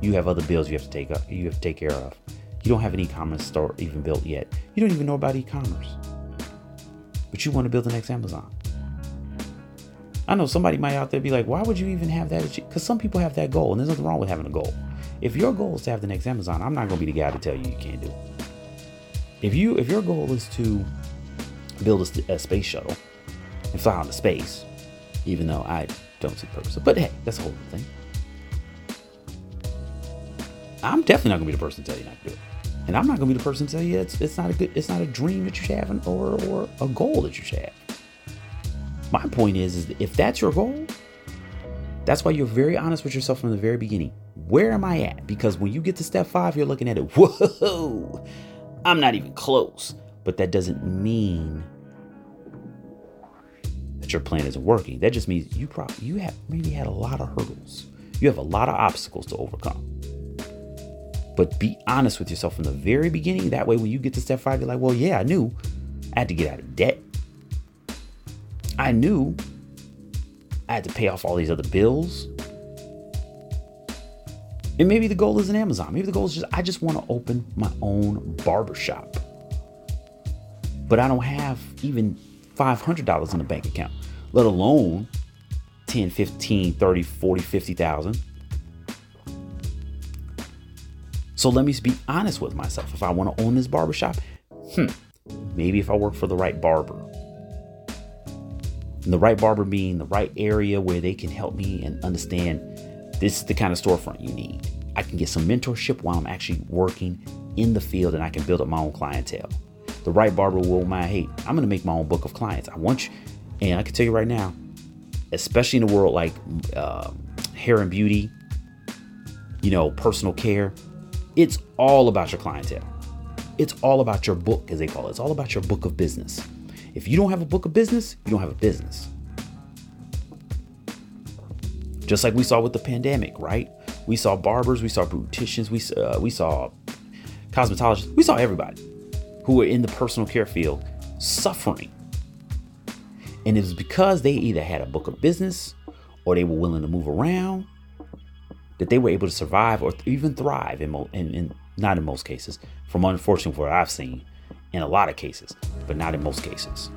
You have other bills you have to take up you have to take care of. You don't have an e-commerce store even built yet. You don't even know about e-commerce. But you want to build the next Amazon. I know somebody might out there be like, why would you even have that? Because some people have that goal, and there's nothing wrong with having a goal. If your goal is to have the next Amazon, I'm not gonna be the guy to tell you you can't do it. If you if your goal is to build a, a space shuttle and fly into space, even though I don't see purpose, but hey, that's a whole other thing. I'm definitely not gonna be the person to tell you not to do it, and I'm not gonna be the person to tell you it's it's not a good it's not a dream that you should have or or a goal that you should have. My point is, is if that's your goal, that's why you're very honest with yourself from the very beginning. Where am I at? Because when you get to step five, you're looking at it, [LAUGHS] whoa, I'm not even close. But that doesn't mean that your plan isn't working. That just means you probably you have maybe had a lot of hurdles. You have a lot of obstacles to overcome. But be honest with yourself from the very beginning. That way, when you get to step five, you're like, well, yeah, I knew I had to get out of debt. I knew I had to pay off all these other bills. And maybe the goal is an Amazon. Maybe the goal is just I just want to open my own barbershop. But I don't have even $500 in the bank account, let alone 10, 15, 30, 40, 50,000. So let me be honest with myself. If I want to own this barbershop, hmm, maybe if I work for the right barber, and the right barber being the right area where they can help me and understand this is the kind of storefront you need. I can get some mentorship while I'm actually working in the field and I can build up my own clientele. The right barber will mind, hey, I'm gonna make my own book of clients. I want you, and I can tell you right now, especially in a world like uh, hair and beauty, you know, personal care, it's all about your clientele. It's all about your book, as they call it. It's all about your book of business. If you don't have a book of business, you don't have a business. Just like we saw with the pandemic, right? We saw barbers, we saw beauticians, we uh, we saw cosmetologists, we saw everybody who were in the personal care field suffering. And it was because they either had a book of business or they were willing to move around that they were able to survive or even thrive in, mo- in, in not in most cases, from unfortunately what I've seen, in a lot of cases, but not in most cases.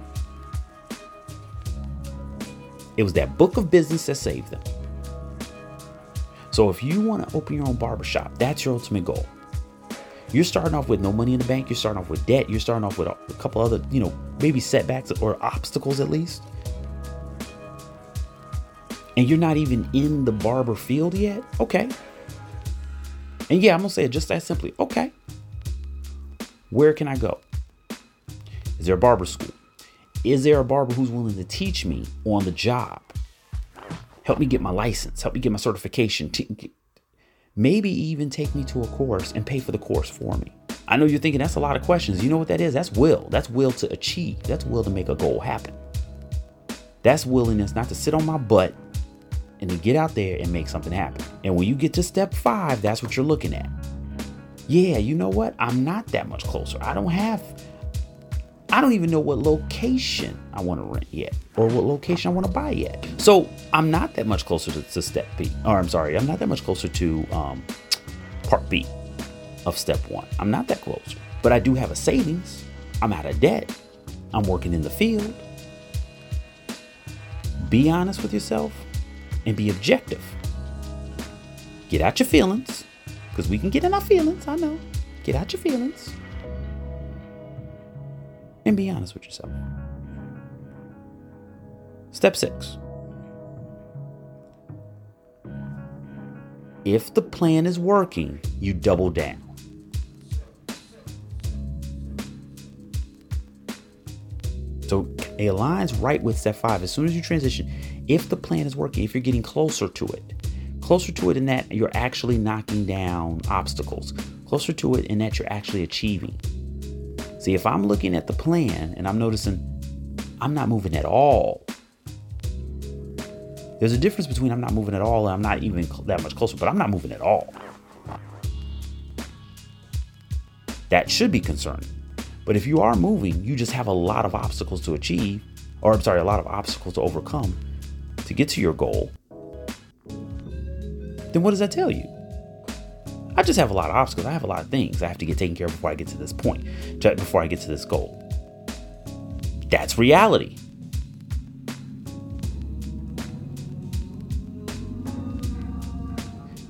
It was that book of business that saved them. So if you want to open your own barbershop, that's your ultimate goal. You're starting off with no money in the bank, you're starting off with debt, you're starting off with a couple other, you know, maybe setbacks or obstacles at least. And you're not even in the barber field yet? Okay. And yeah, I'm going to say it just that simply. Okay. Where can I go? Is there a barber school? Is there a barber who's willing to teach me on the job? Help me get my license, help me get my certification, maybe even take me to a course and pay for the course for me. I know you're thinking that's a lot of questions. You know what that is? That's will. That's will to achieve. That's will to make a goal happen. That's willingness not to sit on my butt and to get out there and make something happen. And when you get to step five, that's what you're looking at. Yeah, you know what? I'm not that much closer. I don't have I don't even know what location I want to rent yet or what location I want to buy yet. So I'm not that much closer to, to step B. Or I'm sorry, I'm not that much closer to um, part B of step one. I'm not that close. But I do have a savings. I'm out of debt. I'm working in the field. Be honest with yourself and be objective. Get out your feelings, because we can get in our feelings, I know. Get out your feelings and be honest with yourself. Step six. If the plan is working, you double down. So it aligns right with step five. As soon as you transition, if the plan is working, if you're getting closer to it, closer to it in that you're actually knocking down obstacles, closer to it in that you're actually achieving. See, if I'm looking at the plan and I'm noticing I'm not moving at all, there's a difference between I'm not moving at all and I'm not even that much closer, but I'm not moving at all. That should be concerning. But if you are moving, you just have a lot of obstacles to achieve, or I'm sorry, a lot of obstacles to overcome to get to your goal, then what does that tell you? I just have a lot of obstacles. I have a lot of things I have to get taken care of before I get to this point, before I get to this goal. That's reality.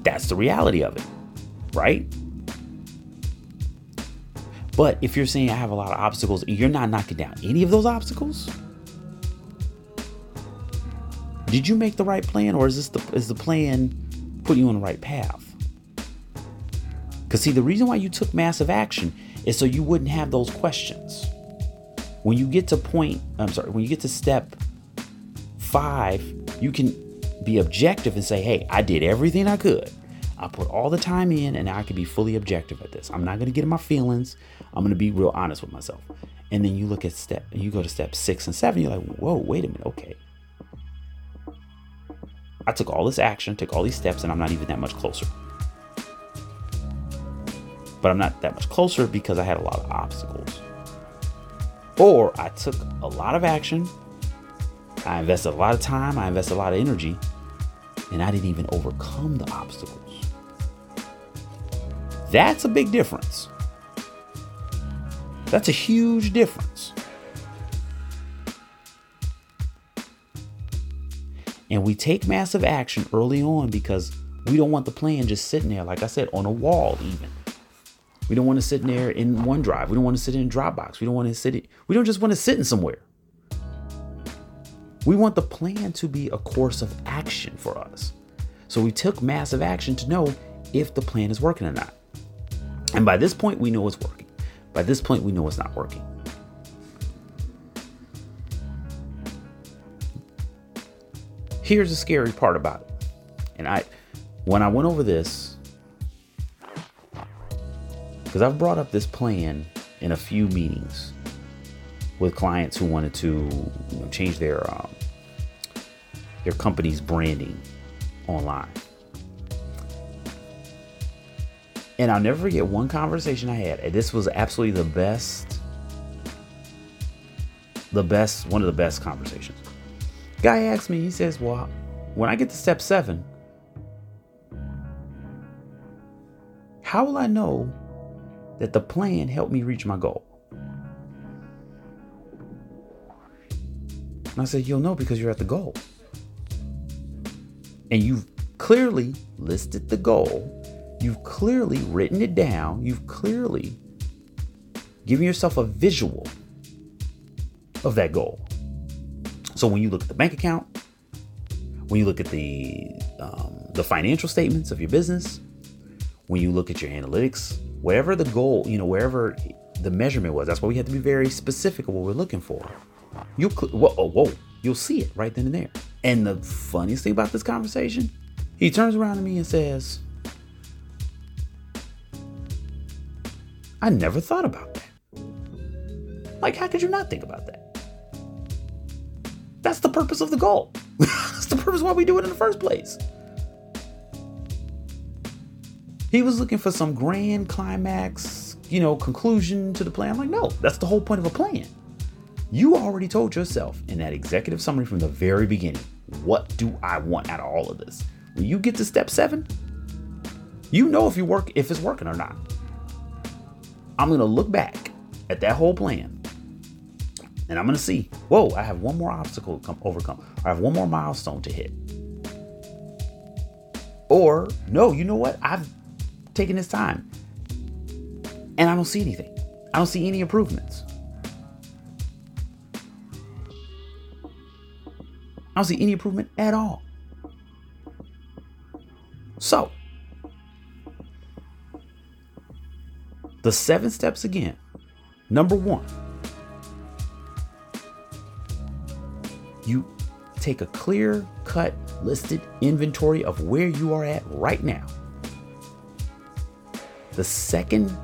That's the reality of it, right? But if you're saying I have a lot of obstacles, you're not knocking down any of those obstacles. Did you make the right plan, or is this the is the plan putting you on the right path? Because see, the reason why you took massive action is so you wouldn't have those questions. When you get to point, I'm sorry, when you get to step five, you can be objective and say, hey, I did everything I could. I put all the time in and I can be fully objective at this. I'm not going to get in my feelings. I'm going to be real honest with myself. And then you look at step, you go to step six and seven, you're like, whoa, wait a minute. Okay. I took all this action, took all these steps, and I'm not even that much closer. But I'm not that much closer because I had a lot of obstacles. Or I took a lot of action, I invested a lot of time, I invested a lot of energy, and I didn't even overcome the obstacles. That's a big difference. That's a huge difference. And we take massive action early on because we don't want the plan just sitting there, like I said, on a wall, even. We don't want to sit in there in OneDrive. We don't want to sit in Dropbox. We don't want to sit. we don't just want to sit in somewhere. We want the plan to be a course of action for us. So we took massive action to know if the plan is working or not. And by this point, we know it's working. By this point, we know it's not working. Here's the scary part about it. And I, when I went over this, because I've brought up this plan in a few meetings with clients who wanted to you know, change their um, their company's branding online. And I'll never forget one conversation I had. And this was absolutely the best, the best, one of the best conversations. Guy asked me, he says, Well, when I get to step seven, how will I know that the plan helped me reach my goal? And I said, You'll know because you're at the goal. And you've clearly listed the goal You've clearly written it down. You've clearly given yourself a visual of that goal. So when you look at the bank account, when you look at the um, the financial statements of your business, when you look at your analytics, whatever the goal, you know, wherever the measurement was, that's why we have to be very specific of what we're looking for. You whoa, whoa, whoa, you'll see it right then and there. And the funniest thing about this conversation, he turns around to me and says, I never thought about that. Like, how could you not think about that? That's the purpose of the goal. [LAUGHS] That's the purpose why we do it in the first place. He was looking for some grand climax, you know, conclusion to the plan. I'm like, no, that's the whole point of a plan. You already told yourself in that executive summary from the very beginning, what do I want out of all of this? When you get to step seven, you know if you work if it's working or not. I'm to look back at that whole plan And I'm to see, whoa, I have one more obstacle to come, overcome. I have one more milestone to hit. Or, no, you know what? I've taken this time and I don't see anything. I don't see any improvements. I don't see any improvement at all. So, the seven steps again. Number one, you take a clear cut listed inventory of where you are at right now. The second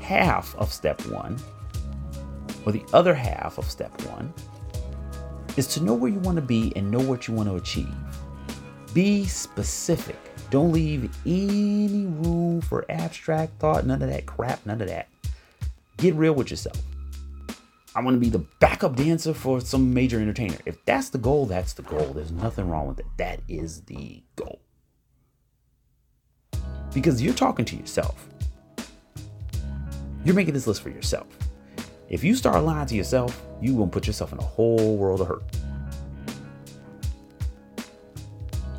half of step one, or the other half of step one, is to know where you want to be and know what you want to achieve. Be specific. Don't leave any room for abstract thought, none of that crap, none of that. Get real with yourself. I want to be the backup dancer for some major entertainer. If that's the goal, that's the goal. There's nothing wrong with it. That is the goal. Because you're talking to yourself. You're making this list for yourself. If you start lying to yourself, you will put yourself in a whole world of hurt.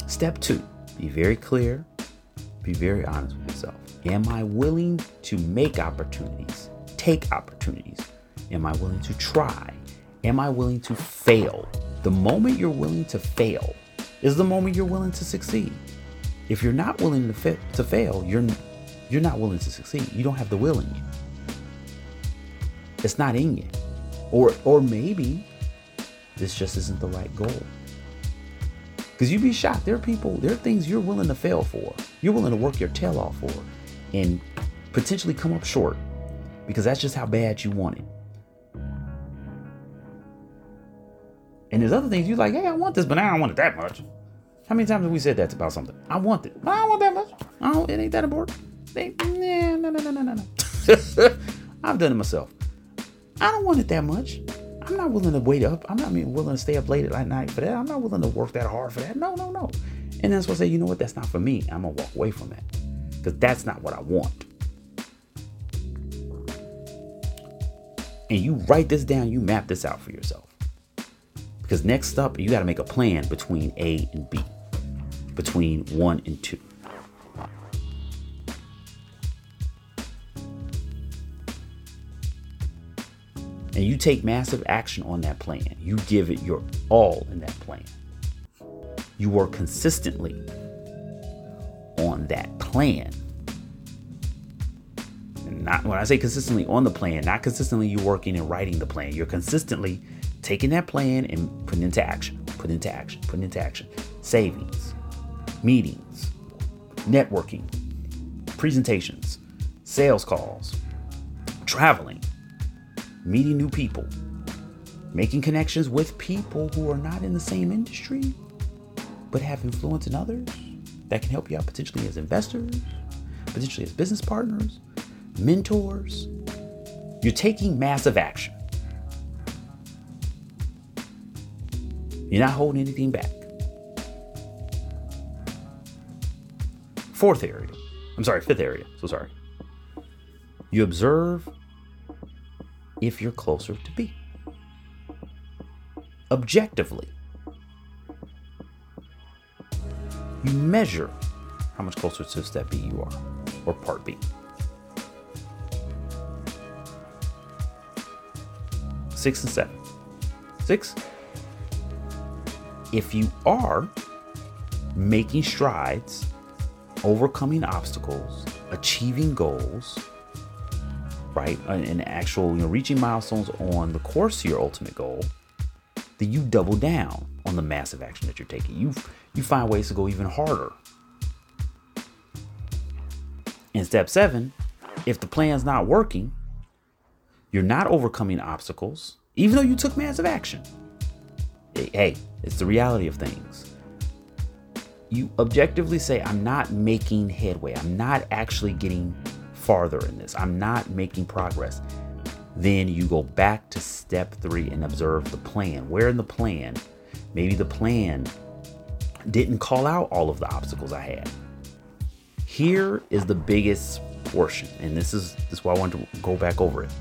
Step two, be very clear, be very honest with yourself. Am I willing to make opportunities, take opportunities? Am I willing to try? Am I willing to fail? The moment you're willing to fail is the moment you're willing to succeed. If you're not willing to, fa- to fail, you're you're not willing to succeed. You don't have the will in you. It's not in you. Or or maybe this just isn't the right goal. Because you'd be shocked. There are people, there are things you're willing to fail for. You're willing to work your tail off for and potentially come up short because that's just how bad you want it. And there's other things you're like, hey, I want this, but I don't want it that much. How many times have we said that about something? I want it, I don't want that much. I don't, it ain't that important. They, nah, no, no, no, no, no. I've done it myself. I don't want it that much. I'm not willing to wait up. I'm not even willing to stay up late at night for that. I'm not willing to work that hard for that. No, no, no. And that's why I say, you know what? That's not for me. I'm gonna walk away from that because that's not what I want. And you write this down. You map this out for yourself. Because next up, you got to make a plan between A and B, between one and two. and you take massive action on that plan. You give it your all in that plan. You work consistently on that plan. And not when I say consistently on the plan, not consistently you working and writing the plan. You're consistently taking that plan and putting into action, put into action, put into action. Savings, meetings, networking, presentations, sales calls, traveling, meeting new people, making connections with people who are not in the same industry but have influence in others that can help you out potentially as investors, potentially as business partners, mentors. You're taking massive action. You're not holding anything back. Fourth area. I'm sorry, fifth area. So sorry. You observe if you're closer to B. Objectively, you measure how much closer to step B you are, or part B. Six and seven. Six, if you are making strides, overcoming obstacles, achieving goals, right, and actual you know, reaching milestones on the course to your ultimate goal, then you double down on the massive action that you're taking. You you find ways to go even harder. In step seven, if the plan's not working, you're not overcoming obstacles, even though you took massive action. Hey, it's the reality of things. You objectively say, I'm not making headway. I'm not actually getting farther in this. I'm not making progress. Then you go back to step three and observe the plan. Where in the plan, maybe the plan didn't call out all of the obstacles I had. Here is the biggest portion, and this is this is why I wanted to go back over it.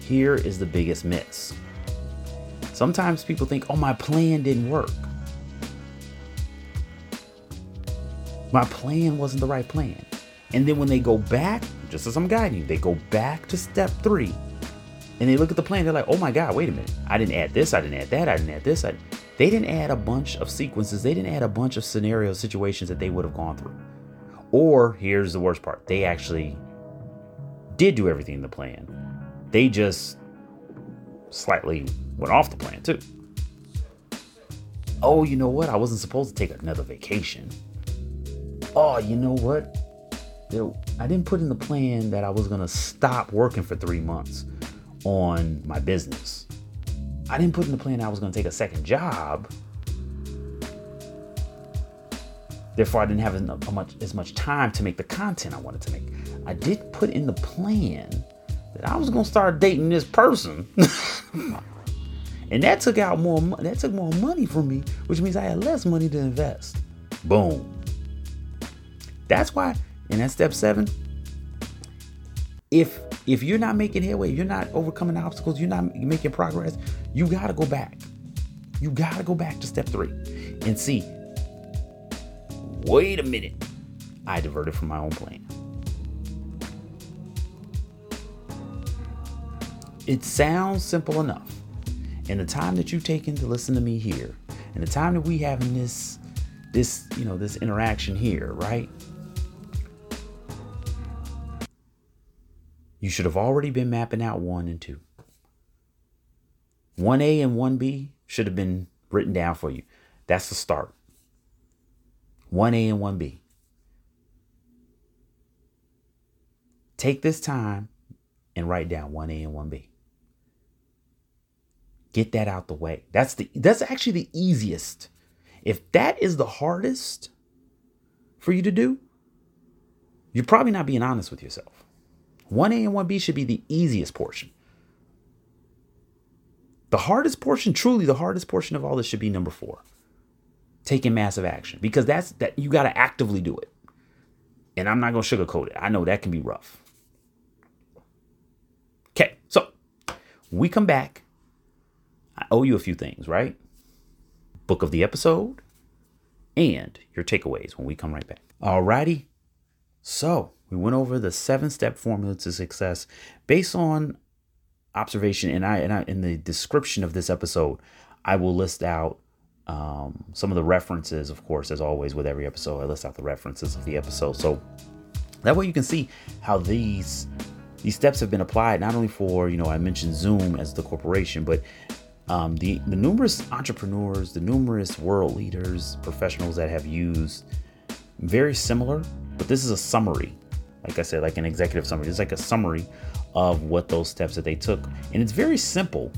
Here is the biggest miss. Sometimes people think, oh, my plan didn't work. My plan wasn't the right plan. And then when they go back, just as I'm guiding you, they go back to step three and they look at the plan. They're like, oh my God, wait a minute. I didn't add this. I didn't add that. I didn't add this. I... They didn't add a bunch of sequences. They didn't add a bunch of scenario situations that they would have gone through. Or here's the worst part they actually did do everything in the plan. They just slightly went off the plan too. Oh, you know what? I wasn't supposed to take another vacation. Oh, you know what? I didn't put in the plan that I was going to stop working for three months on my business. I didn't put in the plan I was going to take a second job. Therefore, I didn't have as much, as much time to make the content I wanted to make. I did put in the plan that I was going to start dating this person. [LAUGHS] and that took out more that took more money from me, which means I had less money to invest. Boom. That's why and that's step 7, if if you're not making headway, you're not overcoming obstacles, you're not making progress, you got to go back. You got to go back to step 3 and see wait a minute. I diverted from my own plan. It sounds simple enough. And the time that you've taken to listen to me here, and the time that we having this, this, you know, this interaction here, right? You should have already been mapping out one and two. 1A and 1B should have been written down for you. That's the start. 1A and 1B. Take this time and write down 1A and 1B. Get that out the way. That's the that's actually the easiest. If that is the hardest for you to do, you're probably not being honest with yourself. 1A and 1B should be the easiest portion. The hardest portion, truly the hardest portion of all this should be number 4 taking massive action because that's that you got to actively do it. And I'm not to sugarcoat it. I know that can be rough. Okay, so we come back. I owe you a few things, right? Book of the episode and your takeaways when we come right back. Alrighty. So we went over the seven step formula to success based on observation. And I, and I, in the description of this episode, I will list out um, some of the references, of course, as always with every episode, I list out the references of the episode. So that way you can see how these these steps have been applied not only for you know I mentioned Zoom as the corporation, but um, the the numerous entrepreneurs, the numerous world leaders, professionals that have used very similar, but this is a summary. Like I said, like an executive summary. It's like a summary of what those steps that they took, and it's very simple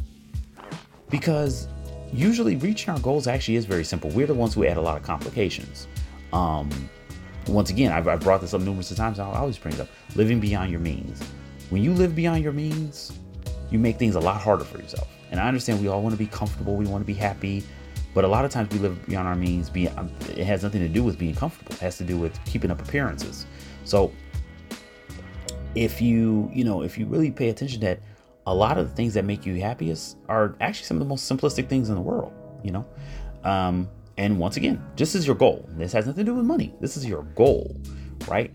because usually reaching our goals actually is very simple. We're the ones who add a lot of complications. Um, once again, I've, I've brought this up numerous times. I always bring it up. Living beyond your means. When you live beyond your means, you make things a lot harder for yourself. And I understand we all want to be comfortable. We want to be happy. But a lot of times we live beyond our means. Be, um, it has nothing to do with being comfortable. It has to do with keeping up appearances. So if you, you know, if you really pay attention that, a lot of the things that make you happiest are actually some of the most simplistic things in the world, you know? Um, and once again, this is your goal. This has nothing to do with money. This is your goal, right?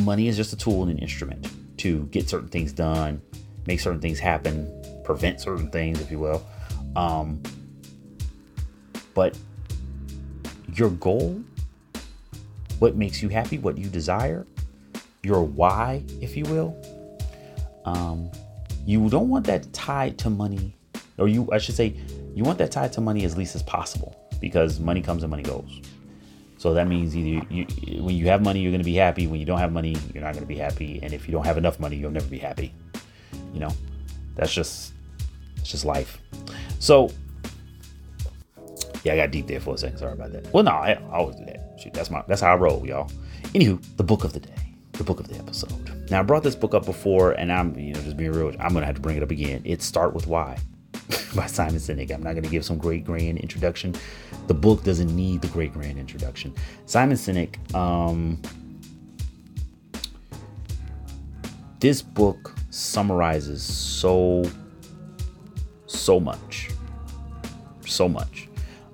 Money is just a tool and an instrument to get certain things done, make certain things happen, prevent certain things, if you will. Um, but your goal, what makes you happy, what you desire, your why, if you will, um, you don't want that tied to money, or you, I should say, you want that tied to money as least as possible because money comes and money goes. So that means either you, when you have money, you're going to be happy. When you don't have money, you're not going to be happy. And if you don't have enough money, you'll never be happy. You know, that's just, it's just life. So, yeah, I got deep there for a second. Sorry about that. Well, no, I, I always do that. Shoot, that's my, that's how I roll, y'all. Anywho, the book of the day the book of the episode. Now, I brought this book up before, and I'm, you know, just being real, I'm going to have to bring it up again. It's Start With Why [LAUGHS] by Simon Sinek. I'm not going to give some great grand introduction. The book doesn't need the great grand introduction. Simon Sinek, um, this book summarizes so so much, so much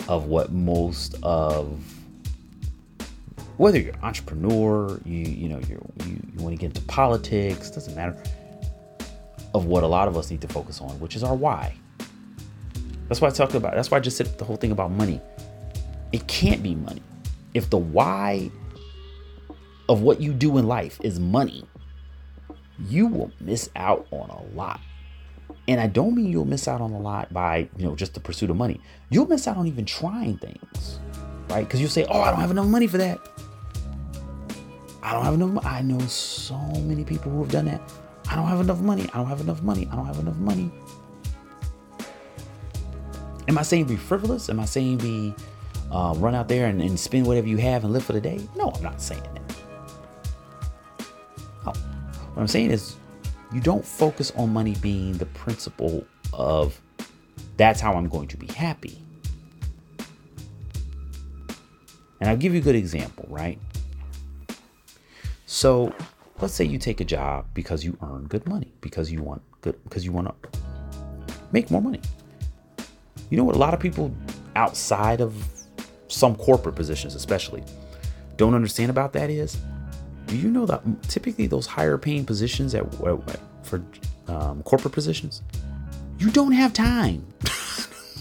of what most of whether you're an entrepreneur, you you know you you, want to get into politics, doesn't matter. Of what a lot of us need to focus on, which is our why. That's why I talked about. That's why I just said the whole thing about money. It can't be money. If the why of what you do in life is money, you will miss out on a lot. And I don't mean you'll miss out on a lot by, you know, just the pursuit of money. You'll miss out on even trying things, right? Because you'll say, oh, I don't have enough money for that. I don't have enough money. I know so many people who have done that. I don't have enough money. I don't have enough money. I don't have enough money. Am I saying be frivolous? Am I saying be uh, run out there and, and spend whatever you have and live for the day? No, I'm not saying that. No. What I'm saying is you don't focus on money being the principle of that's how I'm going to be happy. And I'll give you a good example, right? So let's say you take a job because you earn good money, because you want good, because you want to make more money. You know what a lot of people outside of some corporate positions, especially, don't understand about that is do you know that typically those higher paying positions at, for um, corporate positions, you don't have time.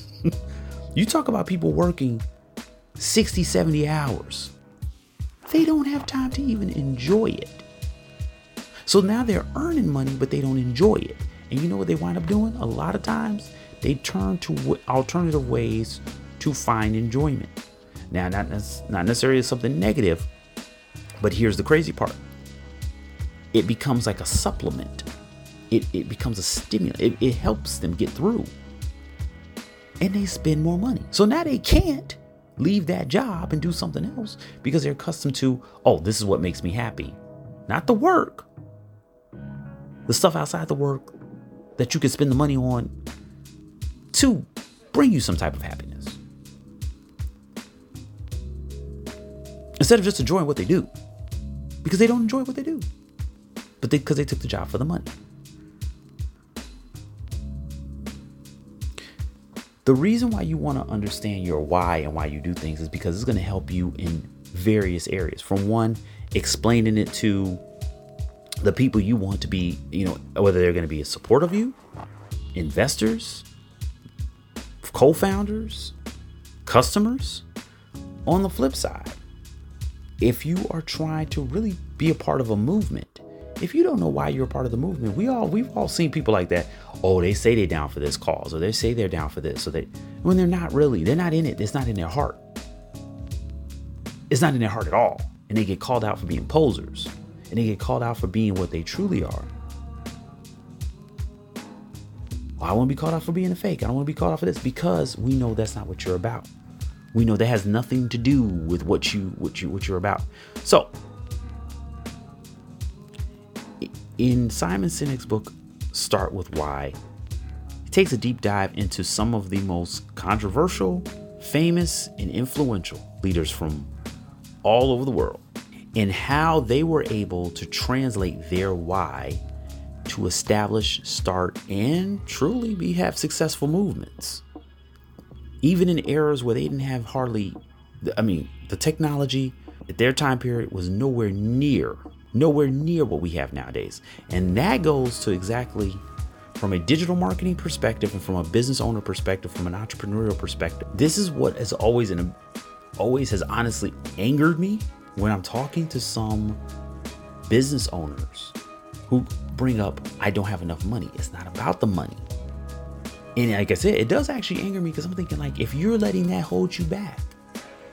[LAUGHS] you talk about people working 60, 70 hours. They don't have time to even enjoy it. So now they're earning money, but they don't enjoy it. And you know what they wind up doing? A lot of times they turn to alternative ways to find enjoyment. Now, not, not necessarily something negative, but here's the crazy part it becomes like a supplement, it, it becomes a stimulant, it, it helps them get through. And they spend more money. So now they can't leave that job and do something else because they're accustomed to, oh, this is what makes me happy. Not the work, the stuff outside the work that you can spend the money on to bring you some type of happiness. Instead of just enjoying what they do, because they don't enjoy what they do, but because they, they took the job for the money. The reason why you want to understand your why and why you do things is because it's going to help you in various areas. From one, explaining it to the people you want to be, you know, whether they're going to be a support of you, investors, co founders, customers. On the flip side, if you are trying to really be a part of a movement, if you don't know why you're a part of the movement, we all we've all seen people like that. Oh, they say they're down for this cause, or they say they're down for this, so they when they're not really, they're not in it. It's not in their heart. It's not in their heart at all, and they get called out for being posers, and they get called out for being what they truly are. I want to be called out for being a fake. I don't want to be called out for this because we know that's not what you're about. We know that has nothing to do with what you what you what you're about. So, in Simon Sinek's book Start with Why, he takes a deep dive into some of the most controversial, famous, and influential leaders from all over the world and how they were able to translate their why to establish, start, and truly be have successful movements. Even in eras where they didn't have hardly, I mean, the technology at their time period was nowhere near, nowhere near what we have nowadays. And that goes to exactly from a digital marketing perspective and from a business owner perspective, from an entrepreneurial perspective. This is what has always and always has honestly angered me when I'm talking to some business owners who bring up, I don't have enough money. It's not about the money. And like I said, it does actually anger me because I'm thinking, like, if you're letting that hold you back,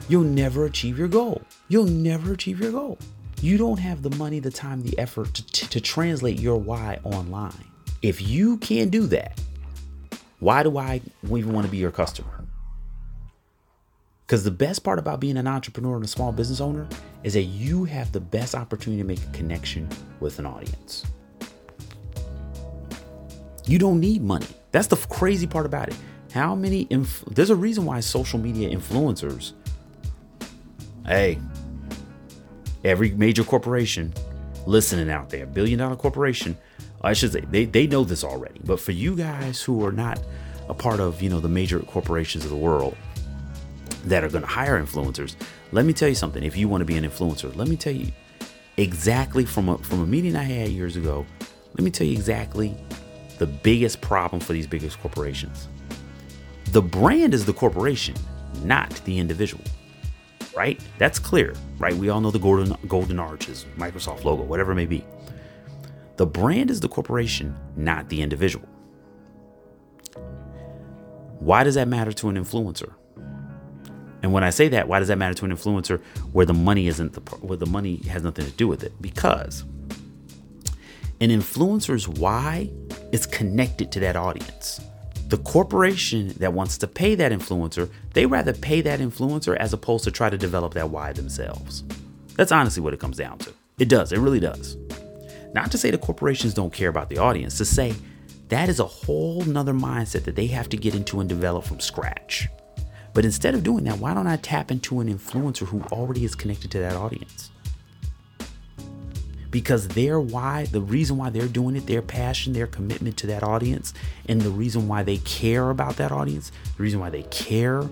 you'll never achieve your goal. You'll never achieve your goal. You don't have the money, the time, the effort to, to, translate your why online. If you can't do that, why do I even want to be your customer? Because the best part about being an entrepreneur and a small business owner is that you have the best opportunity to make a connection with an audience. You don't need money. That's the crazy part about it. How many, inf- there's a reason why social media influencers, hey, every major corporation listening out there, billion dollar corporation, I should say, they, they know this already. But for you guys who are not a part of, you know, the major corporations of the world that are going to hire influencers, let me tell you something. If you want to be an influencer, let me tell you exactly from a, from a meeting I had years ago. Let me tell you exactly the biggest problem for these biggest corporations. The brand is the corporation, not the individual. Right? That's clear, right? We all know the golden golden arches, Microsoft logo, whatever it may be. The brand is the corporation, not the individual. Why does that matter to an influencer? And when I say that, why does that matter to an influencer where the money isn't the where the money has nothing to do with it? Because an influencer's why is connected to that audience. The corporation that wants to pay that influencer, they rather pay that influencer as opposed to try to develop that why themselves. That's honestly what it comes down to. It does, it really does. Not to say the corporations don't care about the audience, to say that is a whole nother mindset that they have to get into and develop from scratch. But instead of doing that, why don't I tap into an influencer who already is connected to that audience? Because their why, the reason why they're doing it, their passion, their commitment to that audience, and the reason why they care about that audience, the reason why they care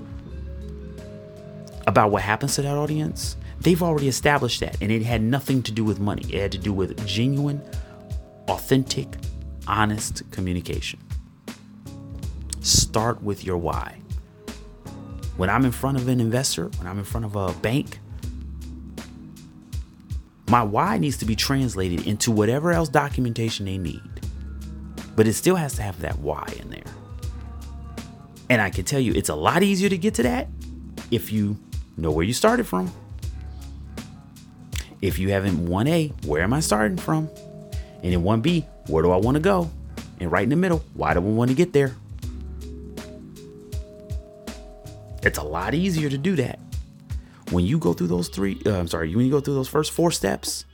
about what happens to that audience, they've already established that. And it had nothing to do with money, it had to do with genuine, authentic, honest communication. Start with your why. When I'm in front of an investor, when I'm in front of a bank, my why needs to be translated into whatever else documentation they need. But it still has to have that why in there. And I can tell you, it's a lot easier to get to that if you know where you started from. If you have in 1A, where am I starting from? And in 1B, where do I want to go? And right in the middle, why do I want to get there? It's a lot easier to do that. When you go through those three, uh, I'm sorry, when you go through those first four steps,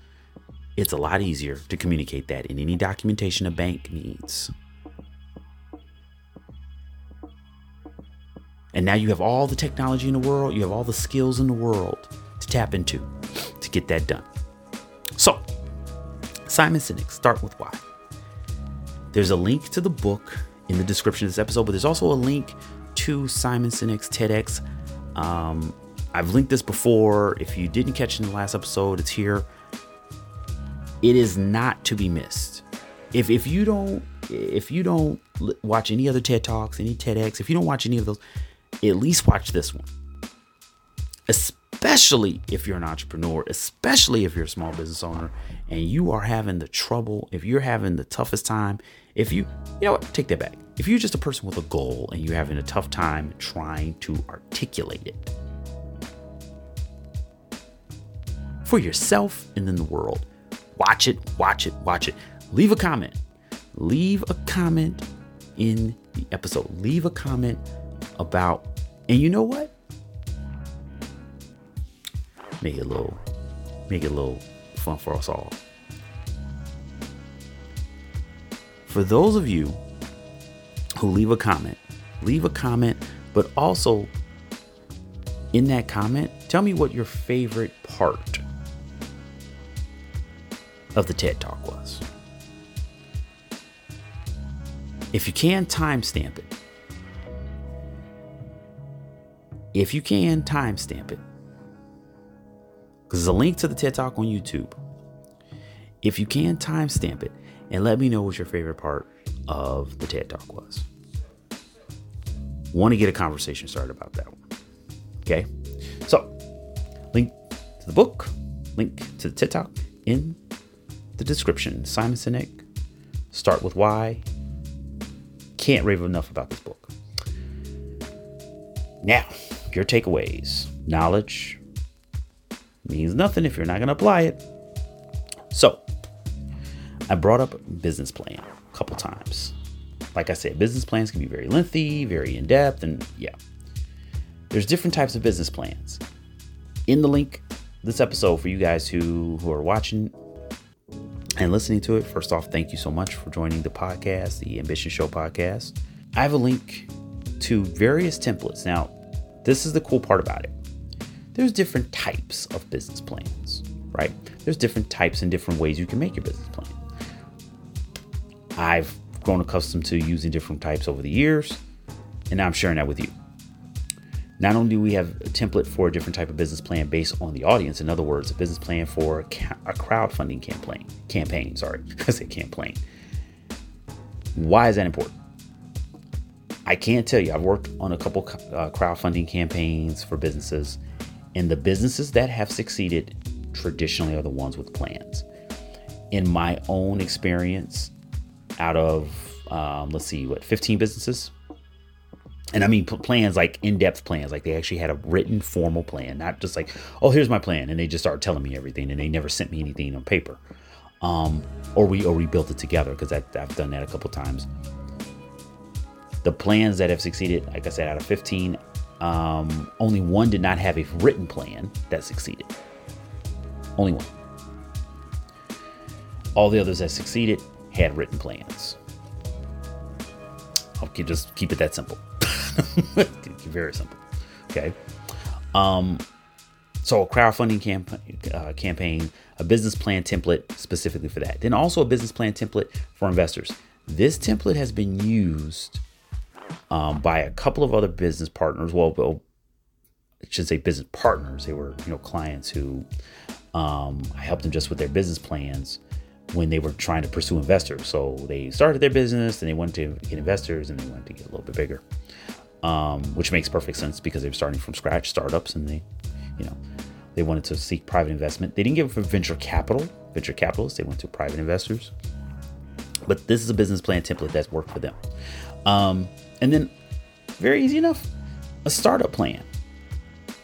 it's a lot easier to communicate that in any documentation a bank needs. And now you have all the technology in the world, you have all the skills in the world to tap into to get that done. So, Simon Sinek, start with why. There's a link to the book in the description of this episode, but there's also a link to Simon Sinek's TEDx. Um, I've linked this before. If you didn't catch it in the last episode, it's here. It is not to be missed. If if you don't if you don't watch any other TED Talks, any TEDx, if you don't watch any of those, at least watch this one. Especially if you're an entrepreneur, especially if you're a small business owner and you are having the trouble, if you're having the toughest time, if you, you know what, take that back. If you're just a person with a goal and you're having a tough time trying to articulate it for yourself and then the world, watch it, watch it, watch it. Leave a comment. Leave a comment in the episode. Leave a comment about, and you know what? Make it a little, make it a little fun for us all. For those of you who leave a comment. Leave a comment, but also in that comment, tell me what your favorite part of the TED Talk was. If you can, timestamp it. If you can, timestamp it. Because there's a link to the TED Talk on YouTube. If you can, timestamp it and let me know what your favorite part of the TED Talk was. Want to get a conversation started about that one. Okay. So, link to the book, link to the TED Talk in the description. Simon Sinek, Start with Why. Can't rave enough about this book. Now, your takeaways. Knowledge means nothing if you're not going to apply it. So, I brought up business plan a couple times. Like I said, business plans can be very lengthy, very in depth, and yeah. There's different types of business plans. In the link this episode for you guys who who are watching and listening to it, first off, thank you so much for joining the podcast, the Ambition Show podcast. I have a link to various templates. Now, this is the cool part about it. There's different types of business plans, right? There's different types and different ways you can make your business plan. I've grown accustomed to using different types over the years. And now I'm sharing that with you. Not only do we have a template for a different type of business plan based on the audience, in other words, a business plan for a, crowdfunding campaign, campaign, sorry, [LAUGHS] I say campaign. Why is that important? I can't tell you. I've worked on a couple uh, crowdfunding campaigns for businesses, and the businesses that have succeeded traditionally are the ones with plans. In my own experience, out of um, let's see, what 15 businesses, and I mean plans like in-depth plans, like they actually had a written formal plan, not just like, oh, here's my plan, and they just started telling me everything, and they never sent me anything on paper, um, or we or we built it together because I've done that a couple times. The plans that have succeeded, like I said, out of 15, um, only one did not have a written plan that succeeded. Only one. All the others that succeeded had written plans. I'll keep, just keep it that simple. Very simple. Okay. Um, so a crowdfunding camp- uh, campaign, a business plan template specifically for that. Then also a business plan template for investors. This template has been used um, by a couple of other business partners. Well, well, I should say business partners. They were, you know, clients who um, I helped them just with their business plans when they were trying to pursue investors. So they started their business and they wanted to get investors and they wanted to get a little bit bigger, um, which makes perfect sense because they were starting from scratch, startups, and they, you know, they wanted to seek private investment. They didn't give it for venture capital, venture capitalists. They went to private investors. But this is a business plan template that's worked for them. Um, and then, very easy enough, a startup plan.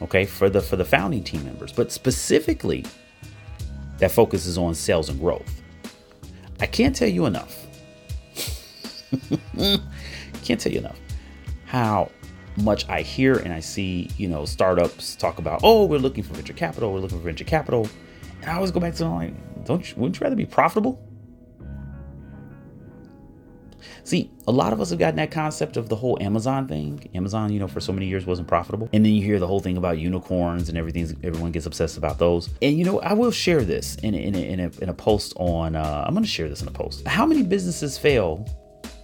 Okay, for the for the founding team members, but specifically that focuses on sales and growth. I can't tell you enough. [LAUGHS] can't tell you enough how much I hear and I see, you know, startups talk about, oh, we're looking for venture capital, we're looking for venture capital. And I always go back to like, don't you, wouldn't you rather be profitable? See, a lot of us have gotten that concept of the whole Amazon thing. Amazon, you know, for so many years wasn't profitable. And then you hear the whole thing about unicorns and everything. Everyone gets obsessed about those. And, you know, I will share this in a, in a, in a, in a post on, uh, I'm going to share this in a post. How many businesses fail,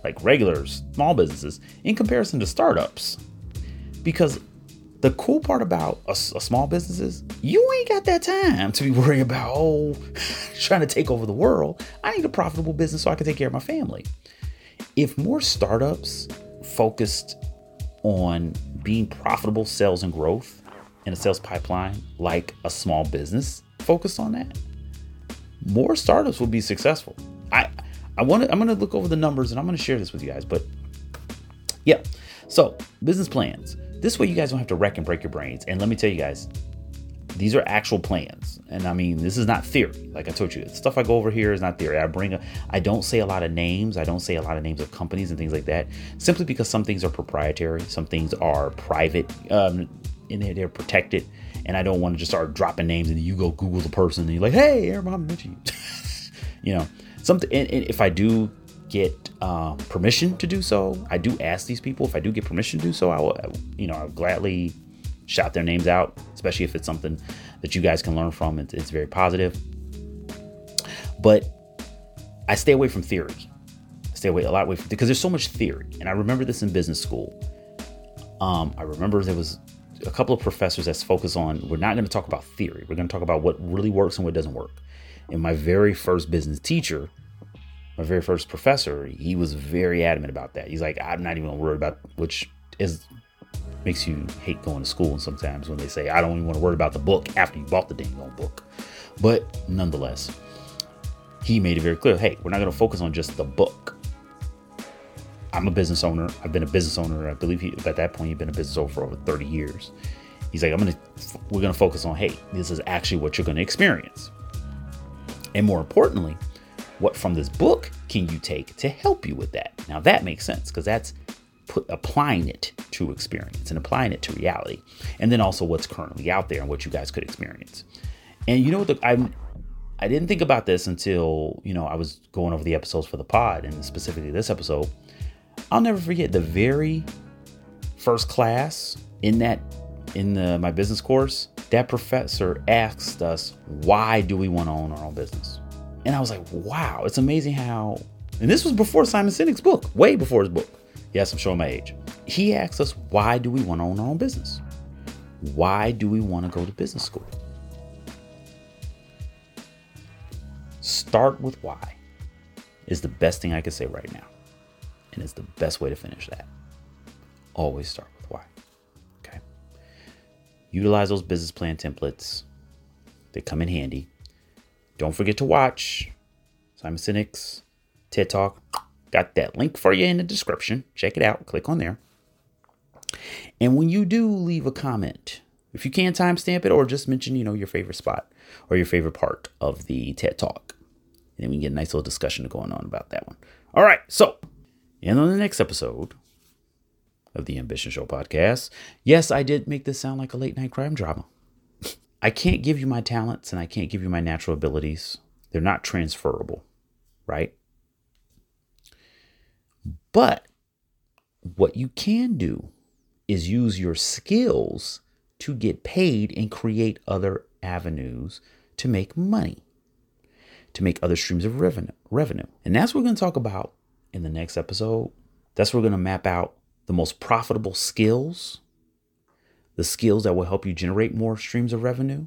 like regulars, small businesses, in comparison to startups? Because the cool part about a, a, small business is you ain't got that time to be [LAUGHS] worrying about oh [LAUGHS] trying to take over the world. I need a profitable business so i can take care of my family. If more startups focused on being profitable sales and growth in a sales pipeline like a small business focused on that more startups will be successful. I i want to i'm going to look over the numbers and i'm going to share this with you guys but yeah so business plans this way you guys don't have to wreck and break your brains and let me tell you guys these are actual plans. And I mean, this is not theory. Like I told you, the stuff I go over here is not theory. I bring a, I don't say a lot of names. I don't say a lot of names of companies and things like that, simply because some things are proprietary, some things are private, um, and they're, they're protected. And I don't want to just start dropping names and you go Google the person and you're like, hey, Aaron you. [LAUGHS] you know, something. And, and if I do get uh, permission to do so, I do ask these people. If I do get permission to do so, I will, you know, I'll gladly shout their names out, especially if it's something that you guys can learn from. It's, it's very positive. But I stay away from theory. I stay away a lot away from because there's so much theory. And I remember this in business school. Um, I remember there was a couple of professors that's focused on we're not going to talk about theory. We're going to talk about what really works and what doesn't work. And my very first business teacher, my very first professor, he was very adamant about that. He's like, I'm not even worried about which is makes you hate going to school sometimes when they say, I don't even want to worry about the book after you bought the dang old book. But nonetheless, he made it very clear hey, we're not going to focus on just the book. I'm a business owner. I've been a business owner. I believe he, at that point, he'd been a business owner for over 30 years. He's like, I'm to, we're going to focus on, hey, this is actually what you're going to experience. And more importantly, what from this book can you take to help you with that? Now that makes sense because that's put applying it to experience and applying it to reality, and then also what's currently out there and what you guys could experience. And you know what? I I didn't think about this until you know I was going over the episodes for the pod, and specifically this episode. I'll never forget the very first class in that in the my business course. That professor asked us, "Why do we want to own our own business?" And I was like, "Wow, it's amazing how." And this was before Simon Sinek's book, way before his book. Yes, I'm showing my age. He asked us, why do we want to own our own business? Why do we want to go to business school? Start with why is the best thing I can say right now. And it's the best way to finish that. Always start. Utilize those business plan templates, they come in handy. Don't forget to watch Simon Sinek's TED Talk. Got that link for you in the description. Check it out. Click on there. And when you do leave a comment, if you can timestamp it or just mention, you know, your favorite spot or your favorite part of the TED Talk. And then we can get a nice little discussion going on about that one. All right. So, and on the next episode of the Ambition Show podcast, yes, I did make this sound like a late night crime drama. I can't give you my talents and I can't give you my natural abilities. They're not transferable, right? But what you can do is use your skills to get paid and create other avenues to make money, to make other streams of revenue. revenue. And that's what we're going to talk about in the next episode. That's where we're going to map out the most profitable skills, the skills that will help you generate more streams of revenue.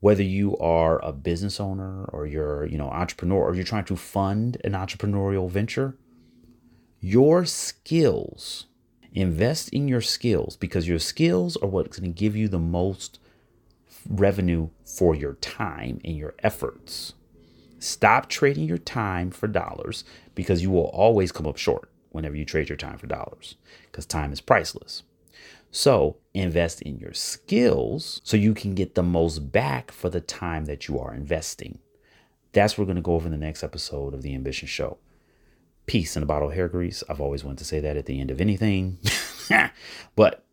Whether you are a business owner or you're, you know, entrepreneur or you're trying to fund an entrepreneurial venture, your skills Invest in your skills because your skills are what's going to give you the most revenue for your time and your efforts. Stop trading your time for dollars because you will always come up short whenever you trade your time for dollars because time is priceless. So, invest in your skills so you can get the most back for the time that you are investing. That's what we're going to go over in the next episode of The Ambition Show peace in a bottle of hair grease. I've always wanted to say that at the end of anything. [LAUGHS] but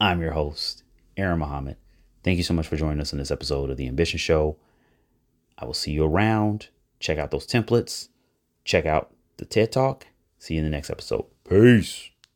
I'm your host, Aaron Muhammad. Thank you so much for joining us in this episode of The Ambition Show. I will see you around. Check out those templates. Check out the TED Talk. See you in the next episode. Peace.